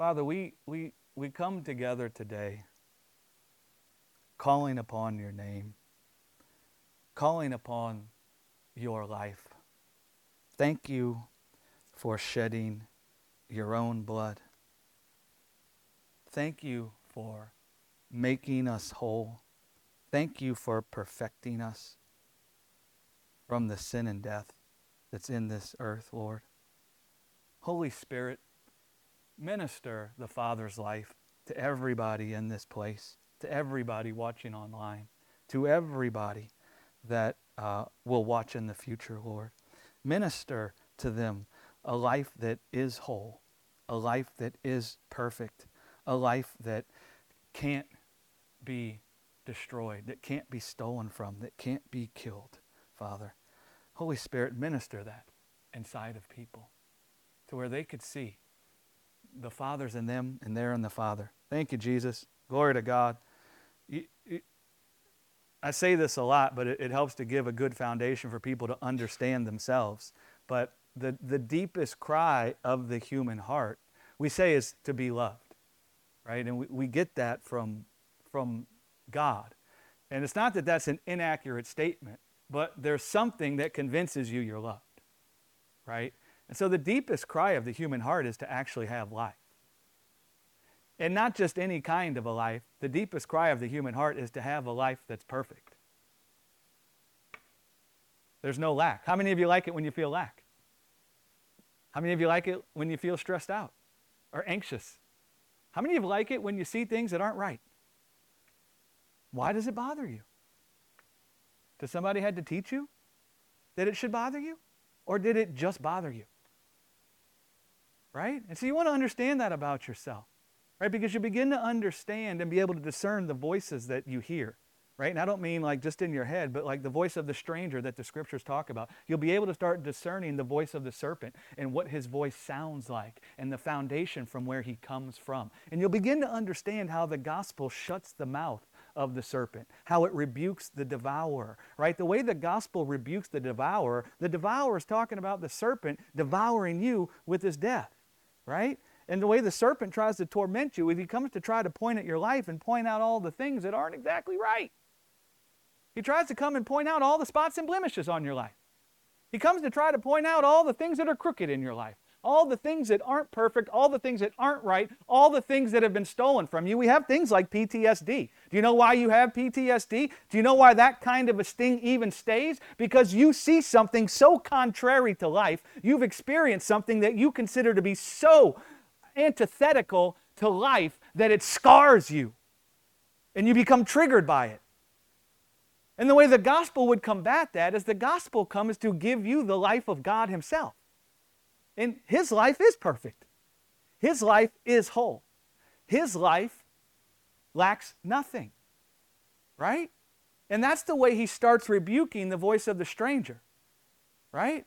Father, we, we, we come together today calling upon your name, calling upon your life. Thank you for shedding your own blood. Thank you for making us whole. Thank you for perfecting us from the sin and death that's in this earth, Lord. Holy Spirit, minister the Father's life to everybody in this place, to everybody watching online, to everybody that uh, will watch in the future, Lord. Minister to them a life that is whole, a life that is perfect, a life that can't be destroyed, that can't be stolen from, that can't be killed, Father. Holy Spirit, minister that inside of people to where they could see the Father's in them and they're in the Father. Thank you, Jesus. Glory to God. I say this a lot, but it, it helps to give a good foundation for people to understand themselves. But the, the deepest cry of the human heart, we say, is to be loved, right? And we, we get that from, from God. And it's not that that's an inaccurate statement, but there's something that convinces you you're loved, right? And so the deepest cry of the human heart is to actually have life. And not just any kind of a life. The deepest cry of the human heart is to have a life that's perfect. There's no lack. How many of you like it when you feel lack? How many of you like it when you feel stressed out or anxious? How many of you like it when you see things that aren't right? Why does it bother you? Does somebody had to teach you that it should bother you? Or did it just bother you? Right? And so you want to understand that about yourself right? Because you begin to understand and be able to discern the voices that you hear, right? And I don't mean like just in your head, but like the voice of the stranger that the scriptures talk about. You'll be able to start discerning the voice of the serpent and what his voice sounds like and the foundation from where he comes from. And you'll begin to understand how the gospel shuts the mouth of the serpent, how it rebukes the devourer, right? The way the gospel rebukes the devourer, the devourer is talking about the serpent devouring you with his death, right? And the way the serpent tries to torment you is he comes to try to point at your life and point out all the things that aren't exactly right. He tries to come and point out all the spots and blemishes on your life. He comes to try to point out all the things that are crooked in your life, all the things that aren't perfect, all the things that aren't right, all the things that have been stolen from you. We have things like PTSD. Do you know why you have PTSD? Do you know why that kind of a sting even stays? Because you see something so contrary to life. You've experienced something that you consider to be so antithetical to life that it scars you and you become triggered by it. And the way the gospel would combat that is the gospel comes to give you the life of God Himself. And His life is perfect, His life is whole, His life lacks nothing. Right? And that's the way He starts rebuking the voice of the stranger. Right?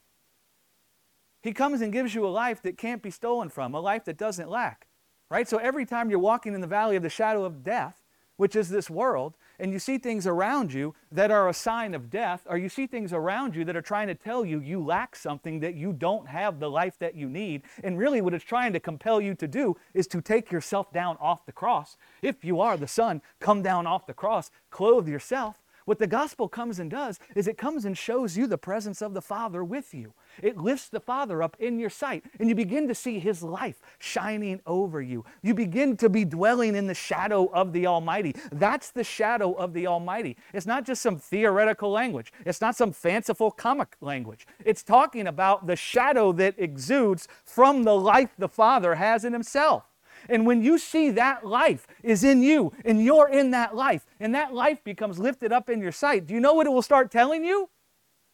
He comes and gives you a life that can't be stolen from, a life that doesn't lack. Right? So every time you're walking in the valley of the shadow of death, which is this world, and you see things around you that are a sign of death, or you see things around you that are trying to tell you you lack something, that you don't have the life that you need, and really what it's trying to compel you to do is to take yourself down off the cross. If you are the Son, come down off the cross, clothe yourself, what the gospel comes and does is it comes and shows you the presence of the Father with you. It lifts the Father up in your sight, and you begin to see His life shining over you. You begin to be dwelling in the shadow of the Almighty. That's the shadow of the Almighty. It's not just some theoretical language, it's not some fanciful comic language. It's talking about the shadow that exudes from the life the Father has in Himself. And when you see that life is in you and you're in that life and that life becomes lifted up in your sight, do you know what it will start telling you?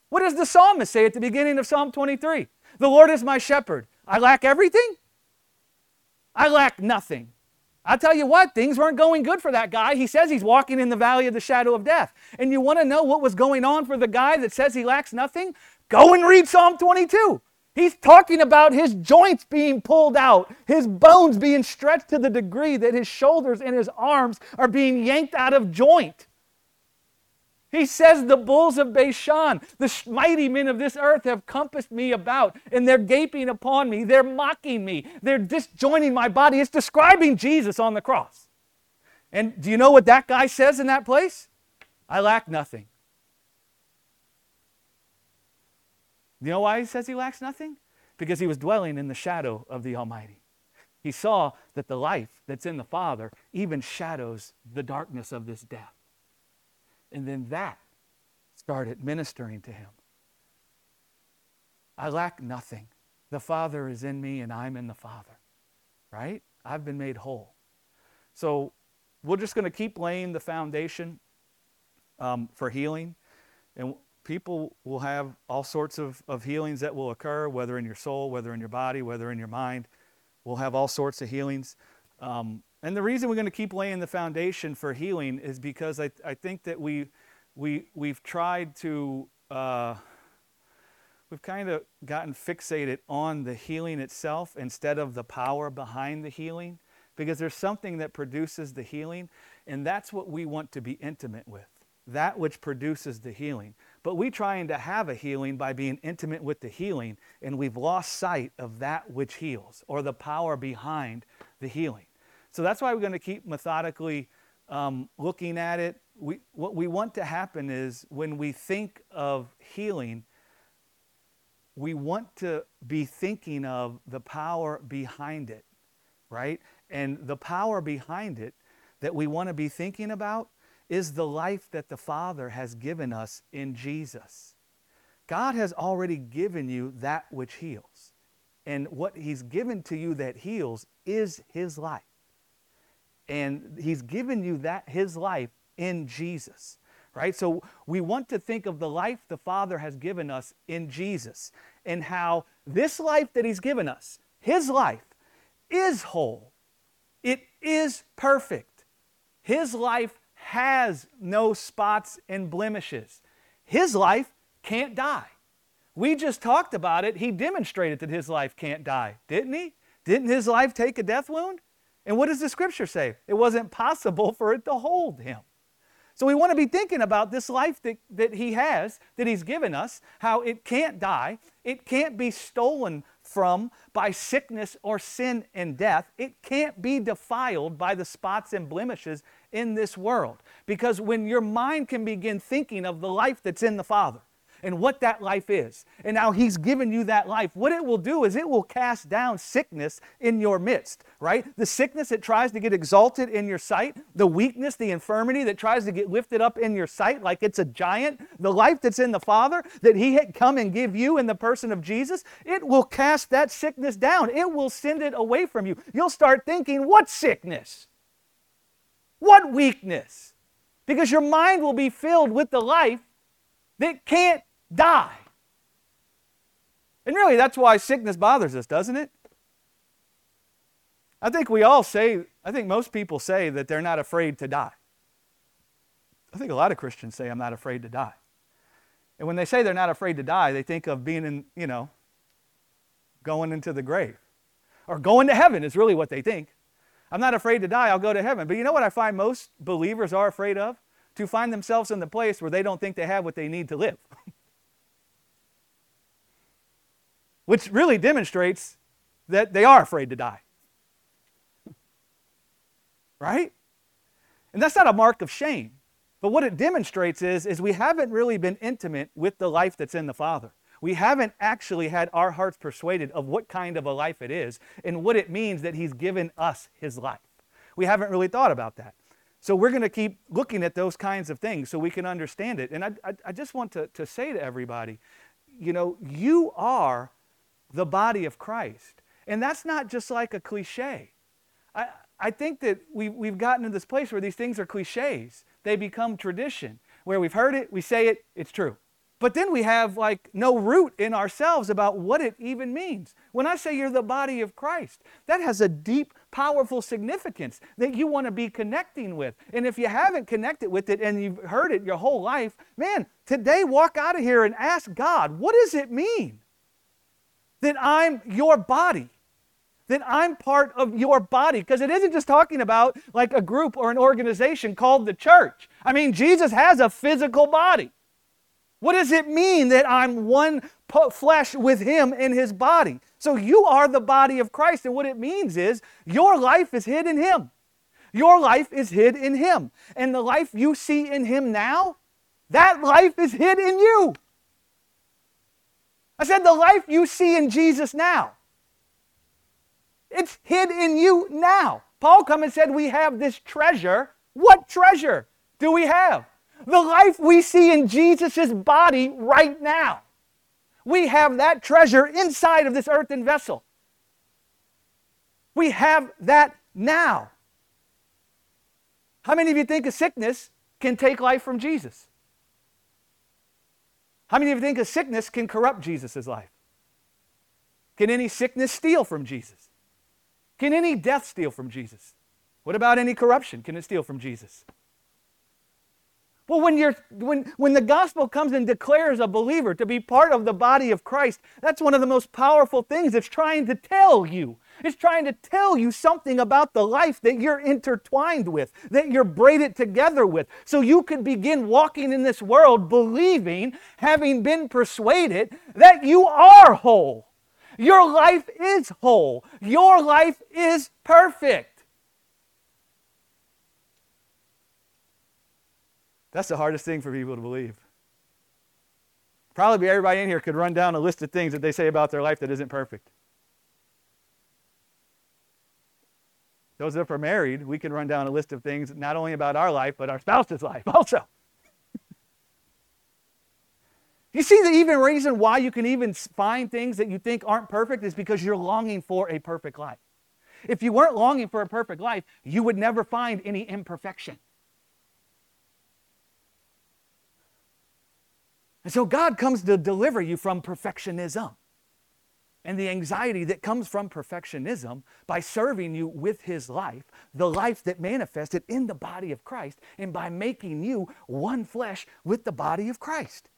What does the psalmist say at the beginning of Psalm 23? The Lord is my shepherd. I lack everything? I lack nothing. I tell you what, things weren't going good for that guy. He says he's walking in the valley of the shadow of death. And you want to know what was going on for the guy that says he lacks nothing? Go and read Psalm 22. He's talking about his joints being pulled out, his bones being stretched to the degree that his shoulders and his arms are being yanked out of joint. He says, The bulls of Bashan, the mighty men of this earth have compassed me about, and they're gaping upon me. They're mocking me. They're disjoining my body. It's describing Jesus on the cross. And do you know what that guy says in that place? I lack nothing. You know why he says he lacks nothing? Because he was dwelling in the shadow of the Almighty. He saw that the life that's in the Father even shadows the darkness of this death. And then that started ministering to him. I lack nothing. The Father is in me and I'm in the Father. Right? I've been made whole. So we're just going to keep laying the foundation um, for healing. And people will have all sorts of, of healings that will occur, whether in your soul, whether in your body, whether in your mind. We'll have all sorts of healings. Um, and the reason we're going to keep laying the foundation for healing is because I, I think that we, we, we've tried to, uh, we've kind of gotten fixated on the healing itself instead of the power behind the healing because there's something that produces the healing, and that's what we want to be intimate with that which produces the healing. But we trying to have a healing by being intimate with the healing, and we've lost sight of that which heals or the power behind the healing. So that's why we're going to keep methodically um, looking at it. We, what we want to happen is when we think of healing, we want to be thinking of the power behind it, right? And the power behind it that we want to be thinking about is the life that the Father has given us in Jesus. God has already given you that which heals. And what He's given to you that heals is His life. And He's given you that His life in Jesus, right? So we want to think of the life the Father has given us in Jesus and how this life that He's given us, His life, is whole. It is perfect. His life has no spots and blemishes. His life can't die. We just talked about it. He demonstrated that his life can't die, didn't he? Didn't his life take a death wound? And what does the scripture say? It wasn't possible for it to hold him. So we want to be thinking about this life that, that he has, that he's given us, how it can't die, it can't be stolen from by sickness or sin and death. It can't be defiled by the spots and blemishes in this world. Because when your mind can begin thinking of the life that's in the Father, and what that life is. And now He's given you that life. What it will do is it will cast down sickness in your midst, right? The sickness that tries to get exalted in your sight, the weakness, the infirmity that tries to get lifted up in your sight like it's a giant, the life that's in the Father that He had come and give you in the person of Jesus, it will cast that sickness down. It will send it away from you. You'll start thinking, what sickness? What weakness? Because your mind will be filled with the life that can't die. And really, that's why sickness bothers us, doesn't it? I think we all say, I think most people say that they're not afraid to die. I think a lot of Christians say, I'm not afraid to die. And when they say they're not afraid to die, they think of being in, you know, going into the grave. Or going to heaven is really what they think. I'm not afraid to die, I'll go to heaven. But you know what I find most believers are afraid of? To find themselves in the place where they don't think they have what they need to live. which really demonstrates that they are afraid to die. right? And that's not a mark of shame. But what it demonstrates is, is we haven't really been intimate with the life that's in the Father. We haven't actually had our hearts persuaded of what kind of a life it is and what it means that He's given us His life. We haven't really thought about that. So we're going to keep looking at those kinds of things so we can understand it. And I, I, I just want to, to say to everybody, you know, you are the body of Christ. And that's not just like a cliche. I, I think that we, we've gotten to this place where these things are cliches. They become tradition, where we've heard it, we say it, it's true. But then we have like no root in ourselves about what it even means. When I say you're the body of Christ, that has a deep, powerful significance that you want to be connecting with. And if you haven't connected with it and you've heard it your whole life, man, today walk out of here and ask God, what does it mean? that I'm your body. that I'm part of your body. Because it isn't just talking about like a group or an organization called the church. I mean, Jesus has a physical body. What does it mean that I'm one flesh with him in his body? So you are the body of Christ. And what it means is your life is hid in him. Your life is hid in him. And the life you see in him now, that life is hid in you. I said, the life you see in Jesus now, it's hid in you now. Paul come and said, we have this treasure. What treasure do we have? The life we see in Jesus' body right now. We have that treasure inside of this earthen vessel. We have that now. How many of you think a sickness can take life from Jesus? How many of you think a sickness can corrupt Jesus' life? Can any sickness steal from Jesus? Can any death steal from Jesus? What about any corruption? Can it steal from Jesus? Well, when, you're, when, when the gospel comes and declares a believer to be part of the body of Christ, that's one of the most powerful things it's trying to tell you. It's trying to tell you something about the life that you're intertwined with, that you're braided together with. So you could begin walking in this world believing, having been persuaded, that you are whole. Your life is whole. Your life is perfect. That's the hardest thing for people to believe. Probably everybody in here could run down a list of things that they say about their life that isn't perfect. Those of us are married, we can run down a list of things not only about our life, but our spouse's life also. you see, the even reason why you can even find things that you think aren't perfect is because you're longing for a perfect life. If you weren't longing for a perfect life, you would never find any imperfection. And so God comes to deliver you from perfectionism and the anxiety that comes from perfectionism by serving you with His life, the life that manifested in the body of Christ, and by making you one flesh with the body of Christ.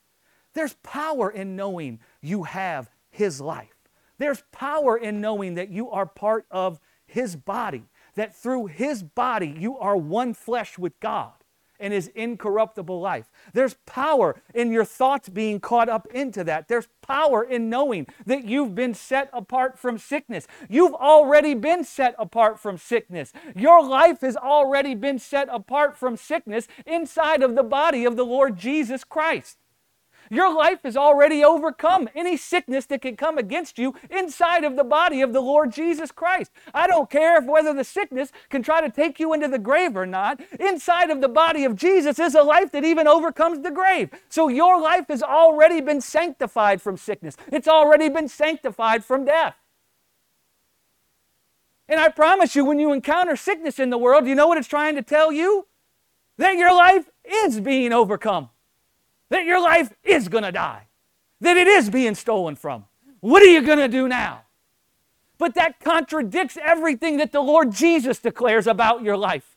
There's power in knowing you have His life. There's power in knowing that you are part of His body, that through His body you are one flesh with God and his incorruptible life. There's power in your thoughts being caught up into that. There's power in knowing that you've been set apart from sickness. You've already been set apart from sickness. Your life has already been set apart from sickness inside of the body of the Lord Jesus Christ. Your life has already overcome any sickness that can come against you inside of the body of the Lord Jesus Christ. I don't care if whether the sickness can try to take you into the grave or not. Inside of the body of Jesus is a life that even overcomes the grave. So your life has already been sanctified from sickness. It's already been sanctified from death. And I promise you, when you encounter sickness in the world, you know what it's trying to tell you? That your life is being overcome that your life is going to die, that it is being stolen from. What are you going to do now? But that contradicts everything that the Lord Jesus declares about your life.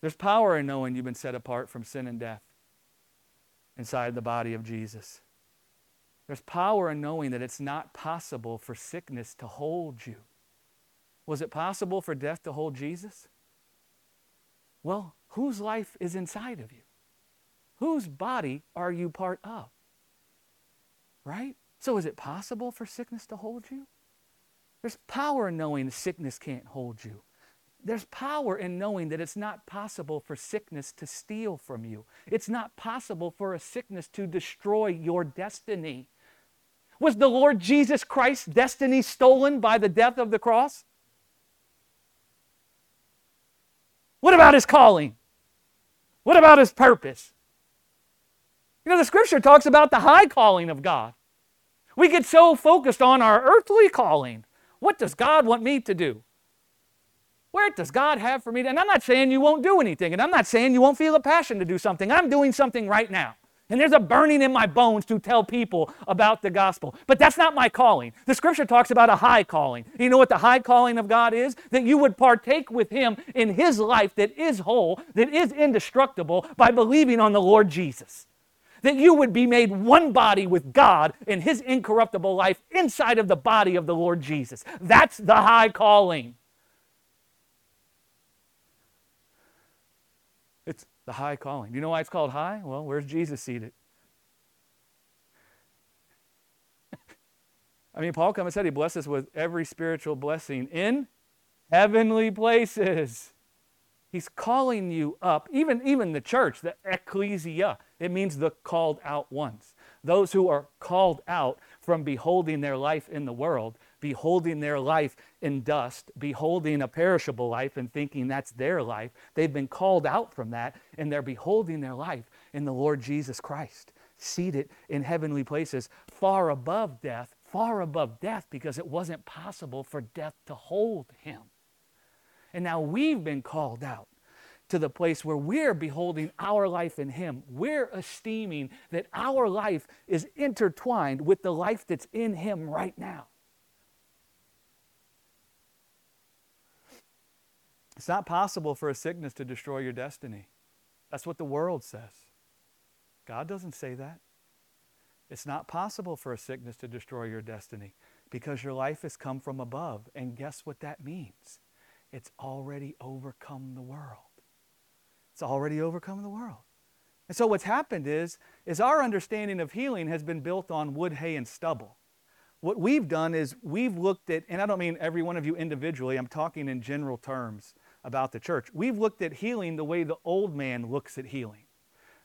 There's power in knowing you've been set apart from sin and death inside the body of Jesus. There's power in knowing that it's not possible for sickness to hold you. Was it possible for death to hold Jesus? Well, whose life is inside of you? Whose body are you part of? Right? So is it possible for sickness to hold you? There's power in knowing sickness can't hold you. There's power in knowing that it's not possible for sickness to steal from you. It's not possible for a sickness to destroy your destiny. Was the Lord Jesus Christ's destiny stolen by the death of the cross? What about his calling? What about his purpose? You know, the scripture talks about the high calling of God. We get so focused on our earthly calling. What does God want me to do? Where does God have for me to? And I'm not saying you won't do anything, and I'm not saying you won't feel a passion to do something. I'm doing something right now. And there's a burning in my bones to tell people about the gospel. But that's not my calling. The scripture talks about a high calling. You know what the high calling of God is? That you would partake with Him in His life that is whole, that is indestructible, by believing on the Lord Jesus. that you would be made one body with God in his incorruptible life inside of the body of the Lord Jesus. That's the high calling. It's the high calling. Do you know why it's called high? Well, where's Jesus seated? I mean, Paul come and said he blessed us with every spiritual blessing in heavenly places. He's calling you up, even, even the church, the ecclesia. It means the called out ones. Those who are called out from beholding their life in the world, beholding their life in dust, beholding a perishable life and thinking that's their life. They've been called out from that and they're beholding their life in the Lord Jesus Christ, seated in heavenly places, far above death, far above death because it wasn't possible for death to hold him. And now we've been called out to the place where we're beholding our life in Him. We're esteeming that our life is intertwined with the life that's in Him right now. It's not possible for a sickness to destroy your destiny. That's what the world says. God doesn't say that. It's not possible for a sickness to destroy your destiny because your life has come from above. And guess what that means? it's already overcome the world. It's already overcome the world. And so what's happened is, is our understanding of healing has been built on wood, hay, and stubble. What we've done is we've looked at, and I don't mean every one of you individually, I'm talking in general terms about the church. We've looked at healing the way the old man looks at healing,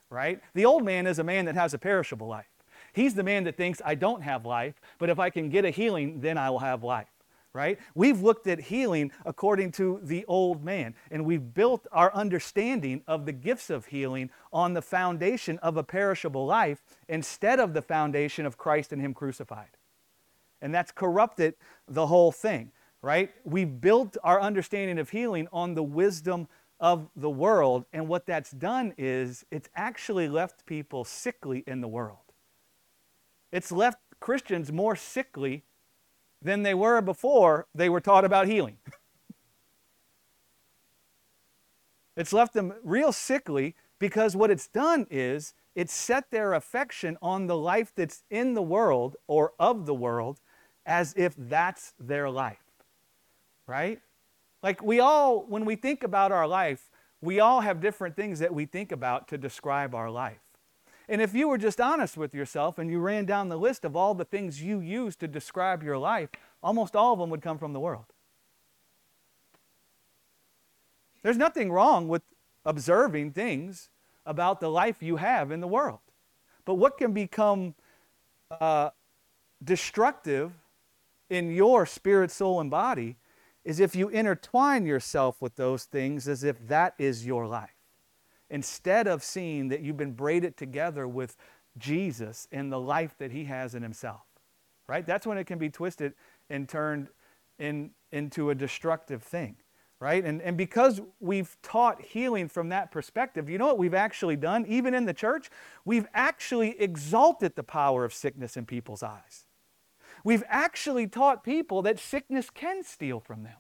right? The old man is a man that has a perishable life. He's the man that thinks, I don't have life, but if I can get a healing, then I will have life right? We've looked at healing according to the old man, and we've built our understanding of the gifts of healing on the foundation of a perishable life instead of the foundation of Christ and Him crucified. And that's corrupted the whole thing, right? We've built our understanding of healing on the wisdom of the world, and what that's done is it's actually left people sickly in the world. It's left Christians more sickly than they were before they were taught about healing. it's left them real sickly because what it's done is it's set their affection on the life that's in the world or of the world as if that's their life. Right? Like we all, when we think about our life, we all have different things that we think about to describe our life. And if you were just honest with yourself and you ran down the list of all the things you use to describe your life, almost all of them would come from the world. There's nothing wrong with observing things about the life you have in the world. But what can become uh, destructive in your spirit, soul, and body is if you intertwine yourself with those things as if that is your life instead of seeing that you've been braided together with Jesus in the life that he has in himself. Right? That's when it can be twisted and turned in, into a destructive thing. Right? And, and because we've taught healing from that perspective, you know what we've actually done, even in the church? We've actually exalted the power of sickness in people's eyes. We've actually taught people that sickness can steal from them.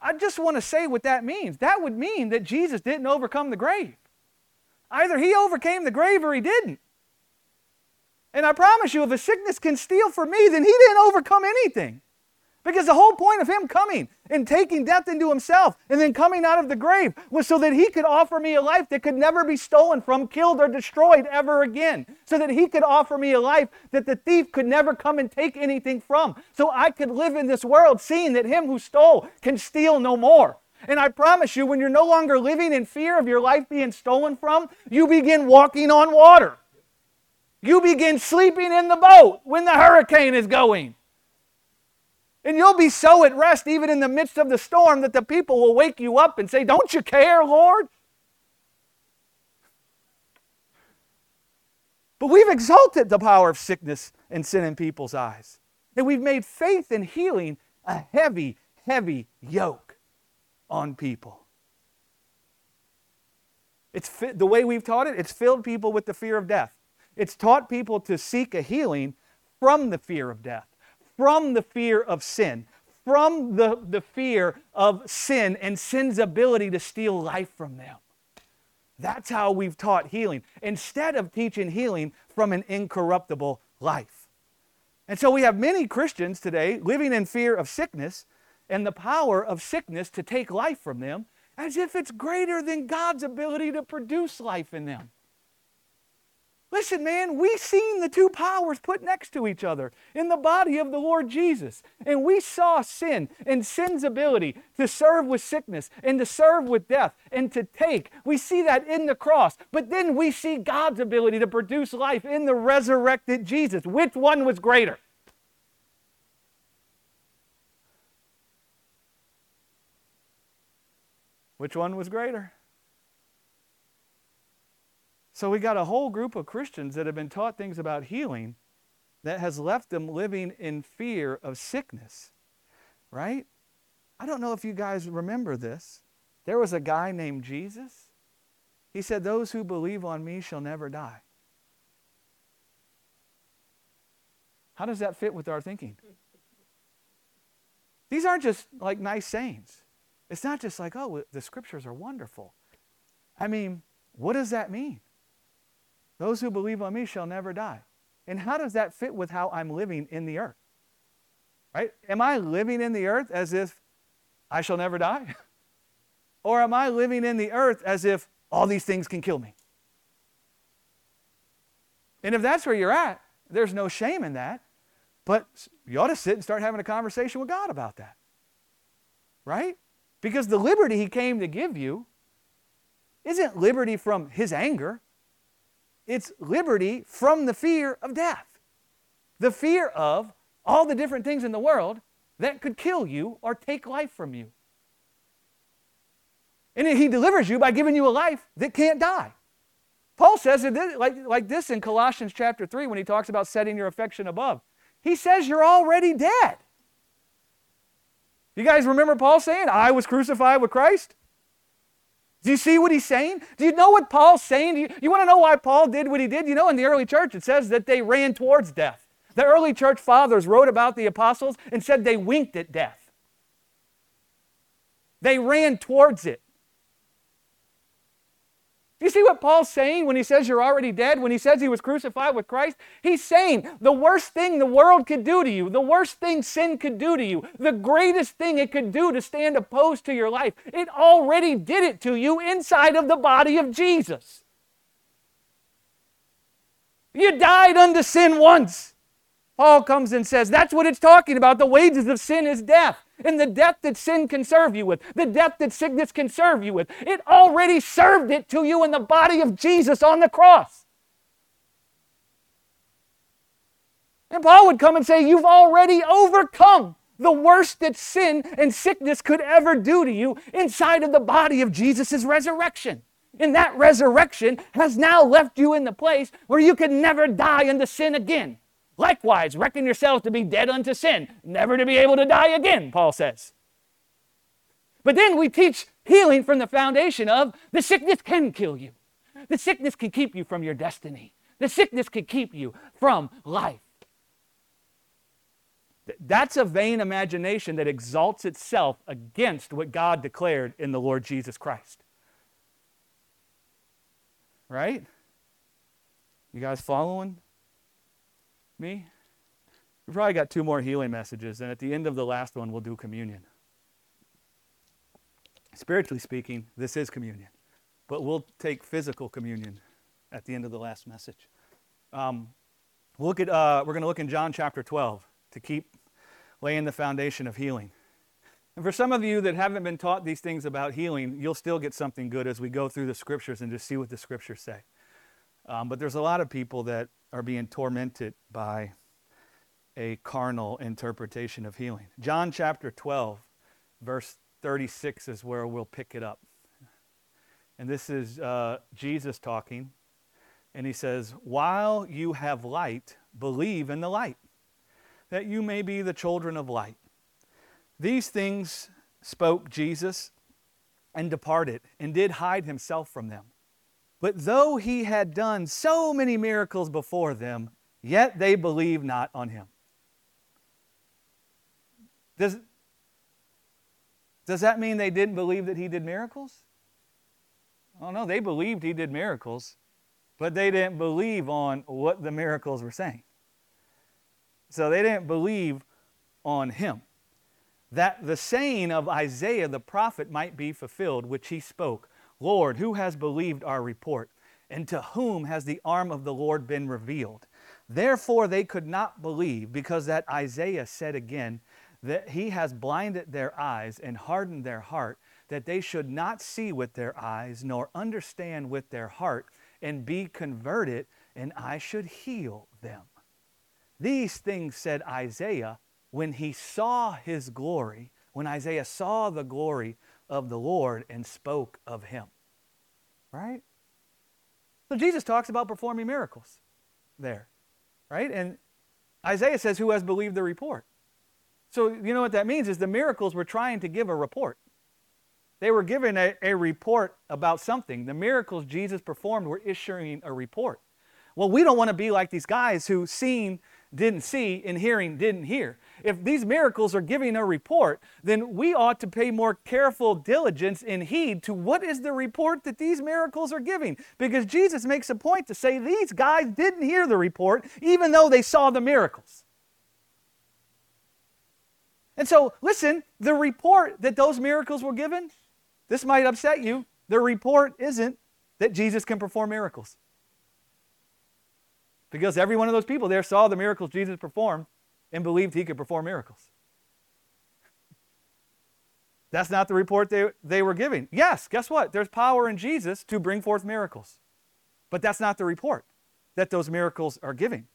I just want to say what that means. That would mean that Jesus didn't overcome the grave. Either he overcame the grave or he didn't. And I promise you, if a sickness can steal from me, then he didn't overcome anything. Because the whole point of him coming and taking death into himself and then coming out of the grave was so that he could offer me a life that could never be stolen from, killed, or destroyed ever again. So that he could offer me a life that the thief could never come and take anything from. So I could live in this world seeing that him who stole can steal no more. And I promise you, when you're no longer living in fear of your life being stolen from, you begin walking on water. You begin sleeping in the boat when the hurricane is going. And you'll be so at rest, even in the midst of the storm, that the people will wake you up and say, Don't you care, Lord? But we've exalted the power of sickness and sin in people's eyes. And we've made faith and healing a heavy, heavy yoke on people. It's the way we've taught it, it's filled people with the fear of death. It's taught people to seek a healing from the fear of death from the fear of sin, from the, the fear of sin and sin's ability to steal life from them. That's how we've taught healing, instead of teaching healing from an incorruptible life. And so we have many Christians today living in fear of sickness and the power of sickness to take life from them as if it's greater than God's ability to produce life in them. Listen, man, we seen the two powers put next to each other in the body of the Lord Jesus. And we saw sin and sin's ability to serve with sickness and to serve with death and to take. We see that in the cross. But then we see God's ability to produce life in the resurrected Jesus. Which one was greater? Which one was greater? So we got a whole group of Christians that have been taught things about healing that has left them living in fear of sickness, right? I don't know if you guys remember this. There was a guy named Jesus. He said, Those who believe on me shall never die. How does that fit with our thinking? These aren't just like nice sayings. It's not just like, oh, the scriptures are wonderful. I mean, what does that mean? Those who believe on me shall never die. And how does that fit with how I'm living in the earth? Right? Am I living in the earth as if I shall never die? or am I living in the earth as if all these things can kill me? And if that's where you're at, there's no shame in that. But you ought to sit and start having a conversation with God about that. Right? Because the liberty He came to give you isn't liberty from His anger, it's liberty from the fear of death. The fear of all the different things in the world that could kill you or take life from you. And he delivers you by giving you a life that can't die. Paul says it like, like this in Colossians chapter 3 when he talks about setting your affection above. He says you're already dead. You guys remember Paul saying, I was crucified with Christ? Do you see what he's saying? Do you know what Paul's saying? Do you, you want to know why Paul did what he did? You know, in the early church, it says that they ran towards death. The early church fathers wrote about the apostles and said they winked at death. They ran towards it. Do you see what Paul's saying when he says you're already dead? When he says he was crucified with Christ? He's saying the worst thing the world could do to you, the worst thing sin could do to you, the greatest thing it could do to stand opposed to your life, it already did it to you inside of the body of Jesus. You died unto sin once. Paul comes and says that's what it's talking about. The wages of sin is death and the death that sin can serve you with, the death that sickness can serve you with. It already served it to you in the body of Jesus on the cross. And Paul would come and say, You've already overcome the worst that sin and sickness could ever do to you inside of the body of Jesus' resurrection. And that resurrection has now left you in the place where you can never die unto sin again. Likewise, reckon yourselves to be dead unto sin, never to be able to die again, Paul says. But then we teach healing from the foundation of the sickness can kill you. The sickness can keep you from your destiny. The sickness can keep you from life. That's a vain imagination that exalts itself against what God declared in the Lord Jesus Christ. Right? You guys following? Me? We probably got two more healing messages, and at the end of the last one, we'll do communion. Spiritually speaking, this is communion, but we'll take physical communion at the end of the last message. Um, look at, uh, we're going to look in John chapter 12 to keep laying the foundation of healing. And for some of you that haven't been taught these things about healing, you'll still get something good as we go through the scriptures and just see what the scriptures say. Um, but there's a lot of people that are being tormented by a carnal interpretation of healing. John chapter 12, verse 36 is where we'll pick it up. And this is uh, Jesus talking. And he says, While you have light, believe in the light, that you may be the children of light. These things spoke Jesus and departed, and did hide himself from them. But though he had done so many miracles before them, yet they believed not on him. Does, does that mean they didn't believe that he did miracles? Oh no, they believed he did miracles, but they didn't believe on what the miracles were saying. So they didn't believe on him. That the saying of Isaiah the prophet might be fulfilled, which he spoke Lord, who has believed our report? And to whom has the arm of the Lord been revealed? Therefore they could not believe, because that Isaiah said again, that he has blinded their eyes and hardened their heart, that they should not see with their eyes, nor understand with their heart, and be converted, and I should heal them. These things said Isaiah when he saw his glory, when Isaiah saw the glory of the Lord and spoke of him. Right? So Jesus talks about performing miracles there. Right? And Isaiah says, Who has believed the report? So, you know what that means is the miracles were trying to give a report. They were giving a, a report about something. The miracles Jesus performed were issuing a report. Well, we don't want to be like these guys who seen didn't see and hearing didn't hear. If these miracles are giving a report, then we ought to pay more careful diligence and heed to what is the report that these miracles are giving. Because Jesus makes a point to say these guys didn't hear the report even though they saw the miracles. And so, listen, the report that those miracles were given, this might upset you. The report isn't that Jesus can perform miracles. Because every one of those people there saw the miracles Jesus performed and believed he could perform miracles. That's not the report they, they were giving. Yes, guess what? There's power in Jesus to bring forth miracles. But that's not the report that those miracles are giving.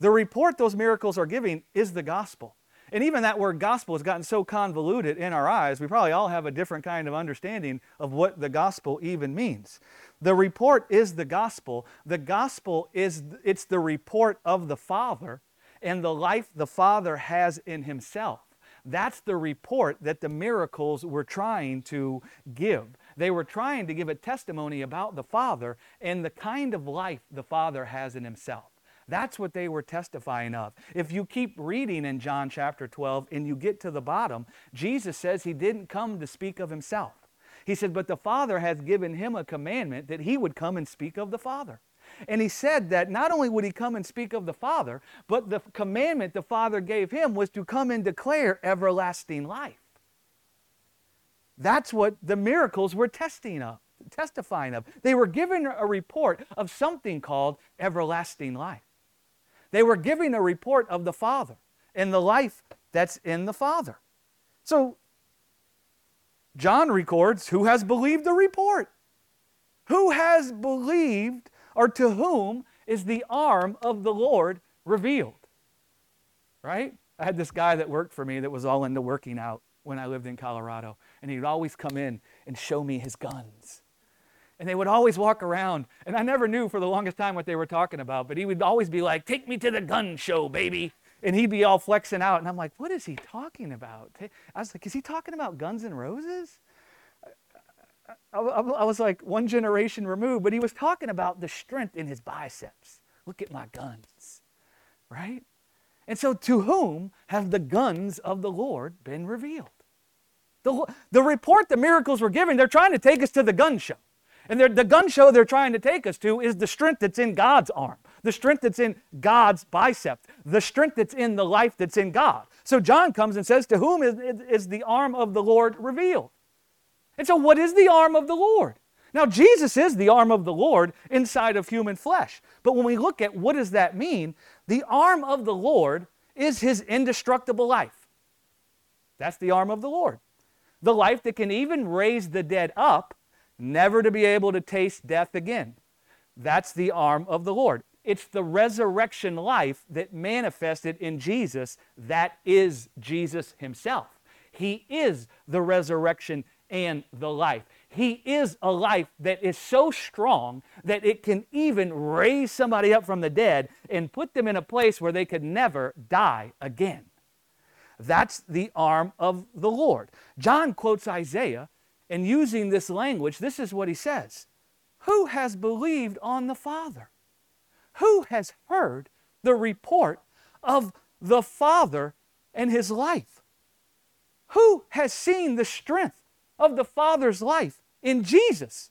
The report those miracles are giving is the gospel. And even that word gospel has gotten so convoluted in our eyes, we probably all have a different kind of understanding of what the gospel even means. The report is the gospel. The gospel is it's the report of the Father and the life the Father has in himself. That's the report that the miracles were trying to give. They were trying to give a testimony about the Father and the kind of life the Father has in himself. That's what they were testifying of. If you keep reading in John chapter 12 and you get to the bottom, Jesus says he didn't come to speak of himself. He said, But the Father has given him a commandment that he would come and speak of the Father. And he said that not only would he come and speak of the Father, but the commandment the Father gave him was to come and declare everlasting life. That's what the miracles were testing of, testifying of. They were given a report of something called everlasting life. They were giving a report of the Father and the life that's in the Father. So, John records who has believed the report? Who has believed, or to whom is the arm of the Lord revealed? Right? I had this guy that worked for me that was all into working out when I lived in Colorado, and he'd always come in and show me his guns and they would always walk around and i never knew for the longest time what they were talking about but he would always be like take me to the gun show baby and he'd be all flexing out and i'm like what is he talking about? I was like is he talking about Guns N' Roses? I, I, I was like one generation removed but he was talking about the strength in his biceps. Look at my guns right? And so to whom have the guns of the lord been revealed? The, the report the miracles were giving they're trying to take us to the gun show and the gun show they're trying to take us to is the strength that's in God's arm, the strength that's in God's biceps, the strength that's in the life that's in God. So John comes and says, To whom is, is the arm of the Lord revealed? And so, what is the arm of the Lord? Now, Jesus is the arm of the Lord inside of human flesh. But when we look at what does that mean, the arm of the Lord is his indestructible life. That's the arm of the Lord. The life that can even raise the dead up never to be able to taste death again. That's the arm of the Lord. It's the resurrection life that manifested in Jesus that is Jesus himself. He is the resurrection and the life. He is a life that is so strong that it can even raise somebody up from the dead and put them in a place where they could never die again. That's the arm of the Lord. John quotes Isaiah and using this language, this is what he says Who has believed on the Father? Who has heard the report of the Father and his life? Who has seen the strength of the Father's life in Jesus?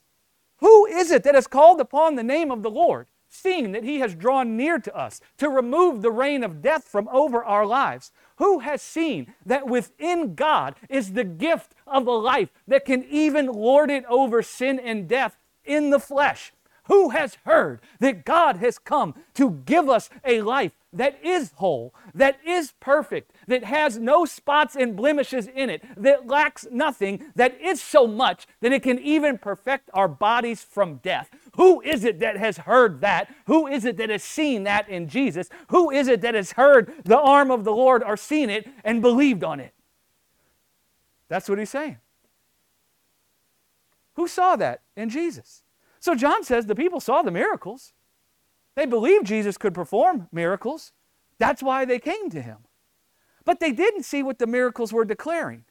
Who is it that has called upon the name of the Lord, seeing that he has drawn near to us to remove the reign of death from over our lives? Who has seen that within God is the gift of a life that can even lord it over sin and death in the flesh? Who has heard that God has come to give us a life that is whole, that is perfect, that has no spots and blemishes in it, that lacks nothing, that is so much that it can even perfect our bodies from death? Who is it that has heard that? Who is it that has seen that in Jesus? Who is it that has heard the arm of the Lord or seen it and believed on it? That's what he's saying. Who saw that in Jesus? So John says the people saw the miracles. They believed Jesus could perform miracles. That's why they came to him. But they didn't see what the miracles were declaring.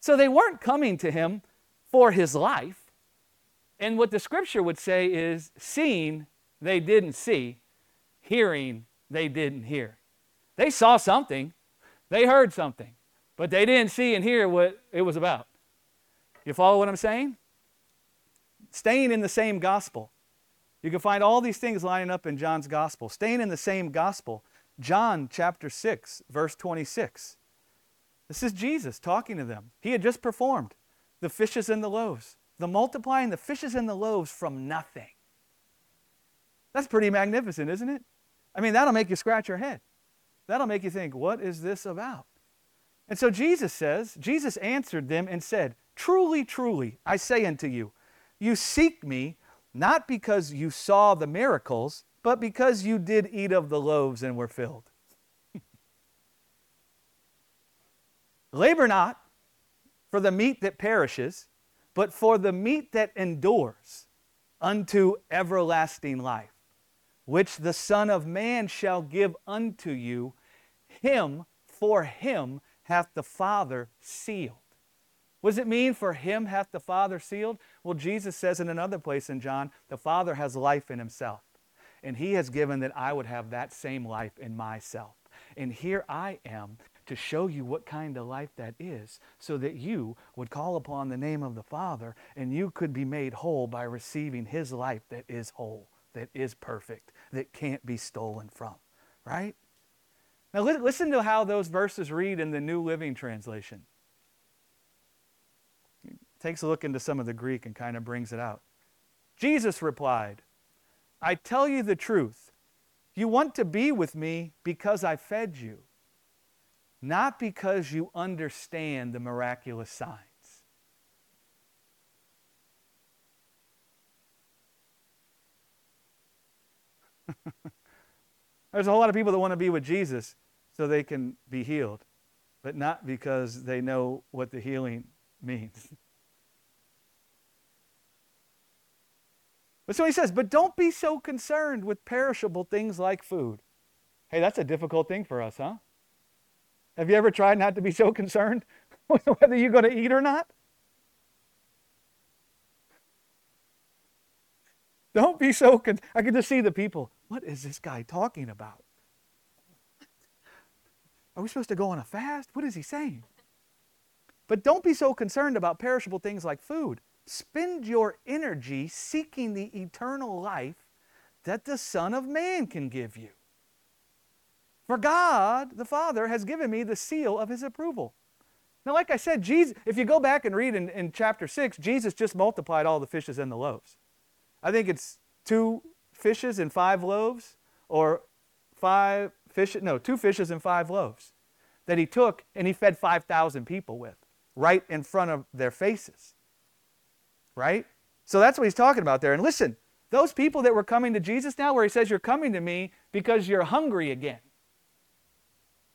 So they weren't coming to him for his life. And what the scripture would say is seeing, they didn't see, hearing, they didn't hear. They saw something, they heard something, but they didn't see and hear what it was about. You follow what I'm saying? Staying in the same gospel. You can find all these things lining up in John's gospel. Staying in the same gospel, John chapter 6, verse 26. This is Jesus talking to them. He had just performed the fishes and the loaves, the multiplying the fishes and the loaves from nothing. That's pretty magnificent, isn't it? I mean, that'll make you scratch your head. That'll make you think, what is this about? And so Jesus says, Jesus answered them and said, Truly, truly, I say unto you, you seek me not because you saw the miracles, but because you did eat of the loaves and were filled. Labor not for the meat that perishes, but for the meat that endures unto everlasting life, which the Son of Man shall give unto you. Him, for him hath the Father sealed. What does it mean for him hath the Father sealed? Well, Jesus says in another place in John, the Father has life in himself. And he has given that I would have that same life in myself. And here I am to show you what kind of life that is, so that you would call upon the name of the Father and you could be made whole by receiving his life that is whole, that is perfect, that can't be stolen from. Right? Now, listen to how those verses read in the New Living Translation takes a look into some of the Greek and kind of brings it out. Jesus replied, I tell you the truth. You want to be with me because I fed you, not because you understand the miraculous signs. There's a whole lot of people that want to be with Jesus so they can be healed, but not because they know what the healing means. But so he says, but don't be so concerned with perishable things like food. Hey, that's a difficult thing for us, huh? Have you ever tried not to be so concerned with whether you're going to eat or not? Don't be so con- I can just see the people. What is this guy talking about? Are we supposed to go on a fast? What is he saying? But don't be so concerned about perishable things like food. Spend your energy seeking the eternal life that the Son of Man can give you. For God, the Father, has given me the seal of his approval. Now, like I said, Jesus, if you go back and read in, in chapter 6, Jesus just multiplied all the fishes and the loaves. I think it's two fishes and five loaves, or five fish, no, two fishes and five loaves that he took and he fed 5,000 people with right in front of their faces right? So that's what he's talking about there. And listen, those people that were coming to Jesus now, where he says, You're coming to me because you're hungry again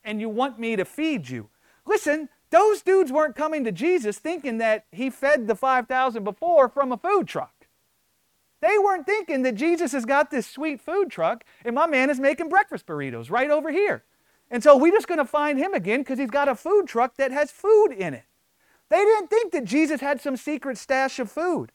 and you want me to feed you. Listen, those dudes weren't coming to Jesus thinking that he fed the 5,000 before from a food truck. They weren't thinking that Jesus has got this sweet food truck and my man is making breakfast burritos right over here. And so we're just going to find him again because he's got a food truck that has food in it. They didn't think that Jesus had some secret stash of food.